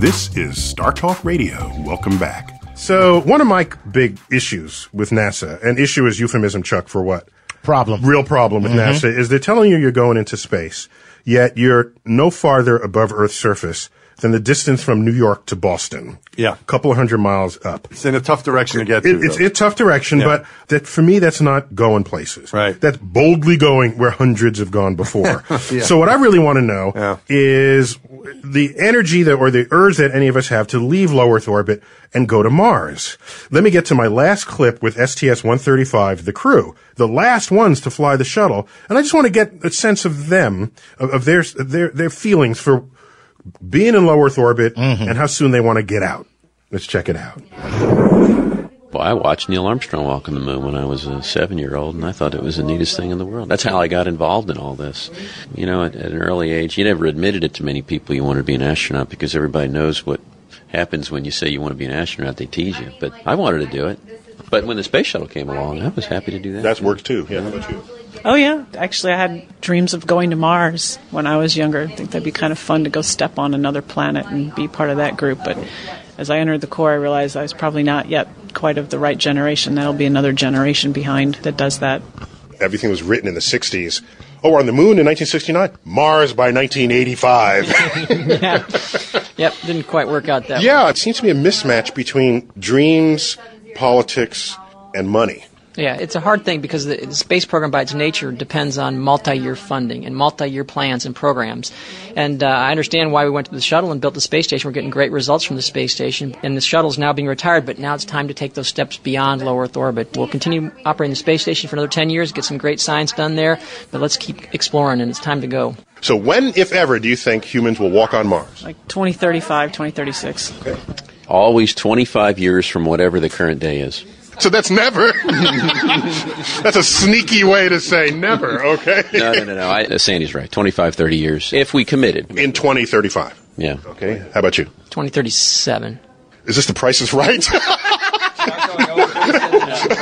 [SPEAKER 8] This is Star Talk Radio. Welcome back.
[SPEAKER 1] So, one of my big issues with NASA, an issue is euphemism, Chuck, for what?
[SPEAKER 2] Problem.
[SPEAKER 1] Real problem with
[SPEAKER 2] Mhm.
[SPEAKER 1] NASA is they're telling you you're going into space, yet you're no farther above Earth's surface than the distance from New York to Boston.
[SPEAKER 3] Yeah.
[SPEAKER 1] A couple of hundred miles up.
[SPEAKER 3] It's in a tough direction to get to.
[SPEAKER 1] It, it's a tough direction,
[SPEAKER 3] Yeah.
[SPEAKER 1] but that for me, that's not going places.
[SPEAKER 3] Right.
[SPEAKER 1] That's boldly going where hundreds have gone before.
[SPEAKER 3] Yeah.
[SPEAKER 1] So what I really want to know is the energy that, or the urge that any of us have to leave low Earth orbit and go to Mars. Let me get to my last clip with STS-135, the crew, the last ones to fly the shuttle, and I just want to get a sense of them, of, of their, their, their feelings for being in low Earth orbit mm-hmm. and how soon they want to get out. Let's check it out.
[SPEAKER 5] Well, I watched Neil Armstrong walk on the moon when I was a seven year old, and I thought it was the neatest thing in the world. That's how I got involved in all this. You know, at, at an early age, you never admitted it to many people you wanted to be an astronaut because everybody knows what happens when you say you want to be an astronaut. They tease you. But I wanted to do it. But when the space shuttle came along, I was happy to do that.
[SPEAKER 1] That's worked too. Yeah, how about you?
[SPEAKER 4] Oh yeah, actually, I had dreams of going to Mars when I was younger. I think that'd be kind of fun to go step on another planet and be part of that group. But as I entered the Corps, I realized I was probably not yet quite of the right generation. That'll be another generation behind that does that.
[SPEAKER 1] everything was written in the 60s. Oh, we're on the moon in 1969? Mars by 1985.
[SPEAKER 6] yeah. Yep, didn't quite work out that way.
[SPEAKER 1] yeah, it seems to be a mismatch between dreams, politics, and money.
[SPEAKER 6] Yeah, it's a hard thing because the, the space program by its nature depends on multi-year funding and multi-year plans and programs. And uh, I understand why we went to the shuttle and built the space station. We're getting great results from the space station, and the shuttle is now being retired. But now it's time to take those steps beyond low Earth orbit. We'll continue operating the space station for another 10 years, get some great science done there. But let's keep exploring, and it's time to go.
[SPEAKER 1] So when, if ever, do you think humans will walk on Mars?
[SPEAKER 4] Like 2035, 2036.
[SPEAKER 5] Always 25 years from whatever the current day is.
[SPEAKER 1] So that's never. that's a sneaky way to say never, okay?
[SPEAKER 5] No, no, no, no. I, uh, Sandy's right. 25, 30 years. If we committed.
[SPEAKER 1] In 2035.
[SPEAKER 5] Yeah.
[SPEAKER 1] Okay. How about you?
[SPEAKER 6] 2037.
[SPEAKER 1] Is this the price is right?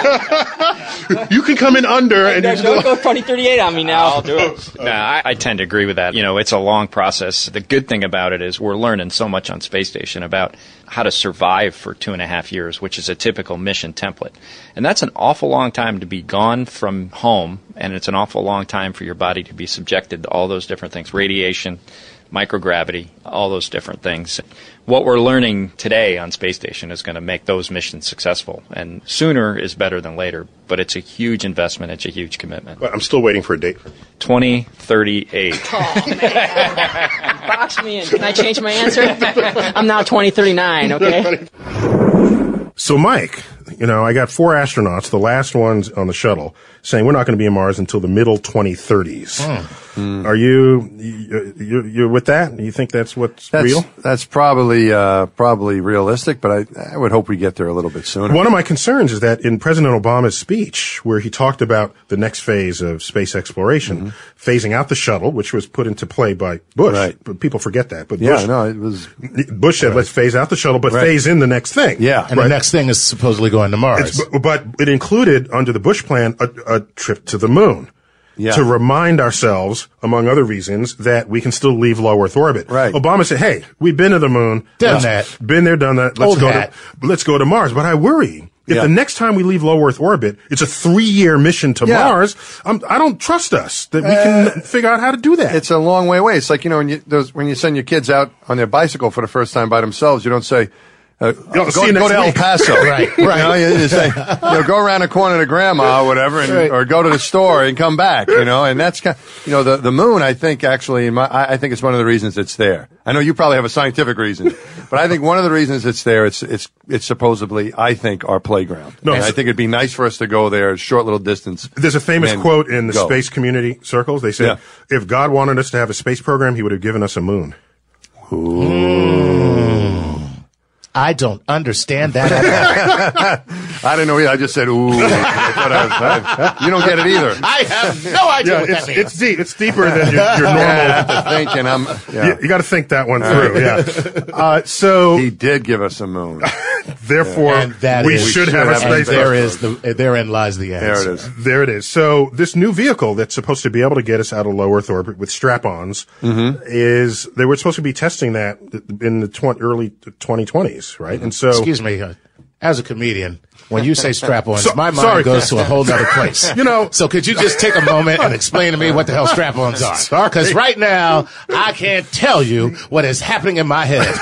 [SPEAKER 1] you can come in under and you
[SPEAKER 6] Don't go 2038 on me now.
[SPEAKER 7] I'll do it. no, I, I tend to agree with that. You know, it's a long process. The good thing about it is we're learning so much on space station about how to survive for two and a half years, which is a typical mission template. And that's an awful long time to be gone from home, and it's an awful long time for your body to be subjected to all those different things radiation, microgravity, all those different things. What we're learning today on space station is going to make those missions successful, and sooner is better than later. But it's a huge investment. It's a huge commitment.
[SPEAKER 1] But I'm still waiting for a date.
[SPEAKER 7] 2038.
[SPEAKER 6] Box me in. Can I change my answer? I'm now 2039, okay?
[SPEAKER 1] So, Mike, you know, I got four astronauts, the last ones on the shuttle, saying we're not going to be in Mars until the middle 2030s.
[SPEAKER 3] Hmm.
[SPEAKER 1] Are you, you, you, you're with that? You think that's what's
[SPEAKER 3] That's,
[SPEAKER 1] real?
[SPEAKER 3] That's probably uh, probably realistic, but I, I would hope we get there a little bit sooner.
[SPEAKER 1] One of my concerns is that in President Obama's speech, where he talked about the next phase of space exploration, phasing out the shuttle, which was put into play by Bush,
[SPEAKER 3] Mm-hmm. Right.
[SPEAKER 1] but people forget that. But
[SPEAKER 3] yeah,
[SPEAKER 1] Bush,
[SPEAKER 3] no, it was.
[SPEAKER 1] Bush said, "Let's phase out the shuttle, but
[SPEAKER 3] Right.
[SPEAKER 1] phase in the next thing."
[SPEAKER 3] Yeah.
[SPEAKER 12] And the next thing is supposedly going to Mars.
[SPEAKER 1] It's, but, but it included under the Bush plan a, a trip to the moon.
[SPEAKER 3] Yeah.
[SPEAKER 1] To remind ourselves, among other reasons, that we can still leave low Earth orbit.
[SPEAKER 3] Right.
[SPEAKER 1] Obama said, "Hey, we've been to the moon,
[SPEAKER 12] Done
[SPEAKER 1] Let's-
[SPEAKER 12] that.
[SPEAKER 1] been there, done that. Let's
[SPEAKER 12] Old
[SPEAKER 1] go
[SPEAKER 12] hat.
[SPEAKER 1] to let's go to Mars." But I worry if
[SPEAKER 3] Yeah.
[SPEAKER 1] the next time we leave low Earth orbit, it's a three-year mission to
[SPEAKER 3] Yeah.
[SPEAKER 1] Mars. I'm, I don't trust us that we can uh, figure out how to do that.
[SPEAKER 3] It's a long way away. It's like you know when you those, when you send your kids out on their bicycle for the first time by themselves, you don't say. Uh, go, go
[SPEAKER 1] next
[SPEAKER 3] to El. Paso,
[SPEAKER 12] Right,
[SPEAKER 3] You, know, you, you say, you know, go around the corner to grandma or whatever, and,
[SPEAKER 12] Right.
[SPEAKER 3] or go to the store and come back. You know, and that's kind. of, You know, the the moon. I think actually, my, I, I think it's one of the reasons it's there. I know you probably have a scientific reason, but I think one of the reasons it's there, it's it's it's supposedly, I think, our playground.
[SPEAKER 1] No,
[SPEAKER 3] and I think it'd be nice for us to go there, a short little distance.
[SPEAKER 1] There's a famous quote in the
[SPEAKER 3] go.
[SPEAKER 1] space community circles. They said, "If God wanted us to have a space program, He would have given us a moon."
[SPEAKER 12] I don't understand that.
[SPEAKER 3] I didn't know either. I just said, ooh. I I you don't get it either.
[SPEAKER 9] I have no idea
[SPEAKER 1] Yeah,
[SPEAKER 9] what
[SPEAKER 1] it's,
[SPEAKER 9] that means.
[SPEAKER 1] it's deep. It's deeper than your, your normal.
[SPEAKER 3] Yeah, thinking I'm. Yeah.
[SPEAKER 1] You, got to think that one through. Yeah. Uh, so
[SPEAKER 3] He did give us a moon.
[SPEAKER 1] therefore,
[SPEAKER 12] and that
[SPEAKER 1] we
[SPEAKER 12] is-
[SPEAKER 1] should have a
[SPEAKER 3] have a
[SPEAKER 1] space.
[SPEAKER 12] there
[SPEAKER 1] program.
[SPEAKER 12] is the therein lies the answer.
[SPEAKER 3] There it is.
[SPEAKER 1] There it is. So this new vehicle that's supposed to be able to get us out of low Earth orbit with strap-ons
[SPEAKER 3] Mm-hmm.
[SPEAKER 1] is they were supposed to be testing that in the tw- early 2020s, right? And so
[SPEAKER 12] Excuse me, uh, as a comedian, when you say strap-ons,
[SPEAKER 1] So-
[SPEAKER 12] my mind
[SPEAKER 1] sorry.
[SPEAKER 12] goes to a whole other place.
[SPEAKER 1] You know-
[SPEAKER 12] so could you just take a moment and explain to me what the hell strap-ons are? Because right now, I can't tell you what is happening in my head.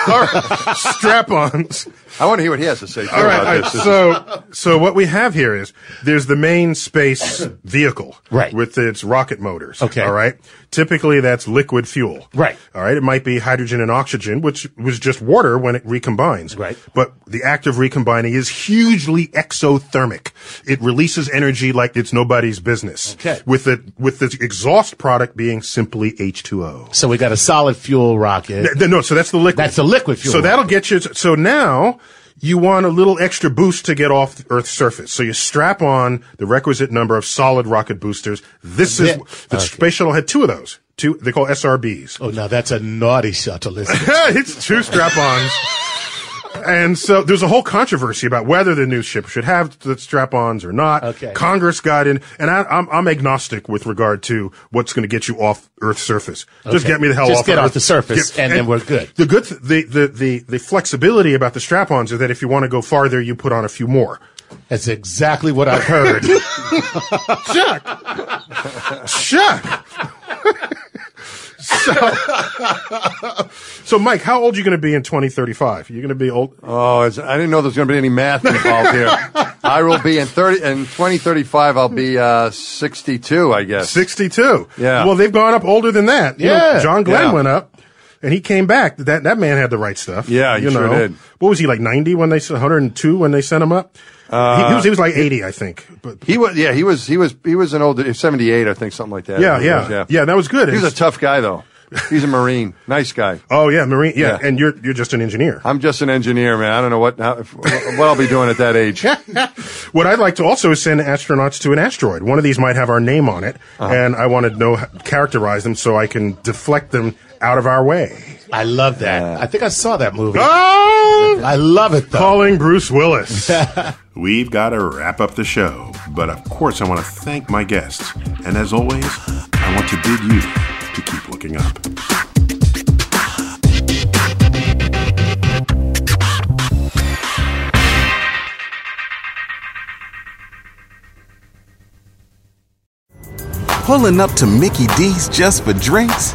[SPEAKER 1] strap-ons.
[SPEAKER 3] I want to hear what he has to say
[SPEAKER 1] All right.
[SPEAKER 3] about
[SPEAKER 1] all right.
[SPEAKER 3] this. This
[SPEAKER 1] So, so what we have here is there's the main space vehicle,
[SPEAKER 12] Right.
[SPEAKER 1] with its rocket motors.
[SPEAKER 12] Okay.
[SPEAKER 1] All right. Typically, that's liquid fuel.
[SPEAKER 12] Right.
[SPEAKER 1] All right. It might be hydrogen and oxygen, which was just water when it recombines.
[SPEAKER 12] Right.
[SPEAKER 1] But the act of recombining is hugely exothermic. It releases energy like it's nobody's business.
[SPEAKER 12] Okay.
[SPEAKER 1] With the with the exhaust product being simply H2O.
[SPEAKER 12] so we got a solid fuel rocket.
[SPEAKER 1] Th- No, so that's the liquid.
[SPEAKER 12] That's the liquid fuel
[SPEAKER 1] So that'll get you. So now you want a little extra boost to get off the Earth's surface. So you strap on the requisite number of solid rocket boosters. This is the
[SPEAKER 12] Okay.
[SPEAKER 1] space shuttle had two of those. Two they call SRBs.
[SPEAKER 12] Oh, now that's a naughty shuttle, isn't it?
[SPEAKER 1] it's two strap-ons. And so there's a whole controversy about whether the new ship should have the strap-ons or not.
[SPEAKER 12] Okay.
[SPEAKER 1] Congress got in, and I, I'm, I'm agnostic with regard to what's going to get you off Earth's surface.
[SPEAKER 12] Okay.
[SPEAKER 1] Just get me the hell
[SPEAKER 12] Just
[SPEAKER 1] off.
[SPEAKER 12] get
[SPEAKER 1] Earth.
[SPEAKER 12] off the surface, and then we're good.
[SPEAKER 1] The good, th- the, the the the flexibility about the strap-ons is that if you want to go farther, you put on a few more.
[SPEAKER 12] That's exactly what I've heard.
[SPEAKER 1] Chuck, Chuck. So, so, Mike, how old are you going to be in 2035? You're going to be old.
[SPEAKER 3] Oh, I didn't know there was going to be any math involved here. I will be in thirty in twenty thirty five. I'll be uh, sixty two, I guess.
[SPEAKER 1] 62.
[SPEAKER 3] Yeah.
[SPEAKER 1] Well, they've gone up older than that. You know,
[SPEAKER 12] Yeah.
[SPEAKER 1] John Glenn
[SPEAKER 3] Yeah.
[SPEAKER 1] went up. And he came back. That that man had the right stuff.
[SPEAKER 3] Yeah, he
[SPEAKER 1] you
[SPEAKER 3] sure
[SPEAKER 1] know.
[SPEAKER 3] did.
[SPEAKER 1] What was he like? Ninety when they one hundred and two when they sent him up. he, he was he was like eighty, I think. But
[SPEAKER 3] He was, yeah, he was, he was, he was an old seventy eight, I think, something like that.
[SPEAKER 1] yeah, yeah,
[SPEAKER 3] was,
[SPEAKER 1] yeah,
[SPEAKER 3] yeah,
[SPEAKER 1] That was good.
[SPEAKER 3] He was a tough guy, though. He's a Marine, nice guy.
[SPEAKER 1] oh yeah, Marine. Yeah,
[SPEAKER 3] Yeah.
[SPEAKER 1] and you're you're just an engineer.
[SPEAKER 3] I'm just an engineer, man. I don't know what how, what I'll be doing at that age.
[SPEAKER 1] What I'd like to also is send astronauts to an asteroid. One of these might have our name on it,
[SPEAKER 3] Uh-huh.
[SPEAKER 1] and I want to know characterize them so I can deflect them out of our way.
[SPEAKER 12] I love that. I think I saw that movie.
[SPEAKER 1] Oh,
[SPEAKER 12] I love it though.
[SPEAKER 1] calling Bruce Willis.
[SPEAKER 8] We've got to wrap up the show, but of course, I want to thank my guests. And as always, I want to bid you to keep looking up.
[SPEAKER 11] Pulling up to Mickey D's just for drinks?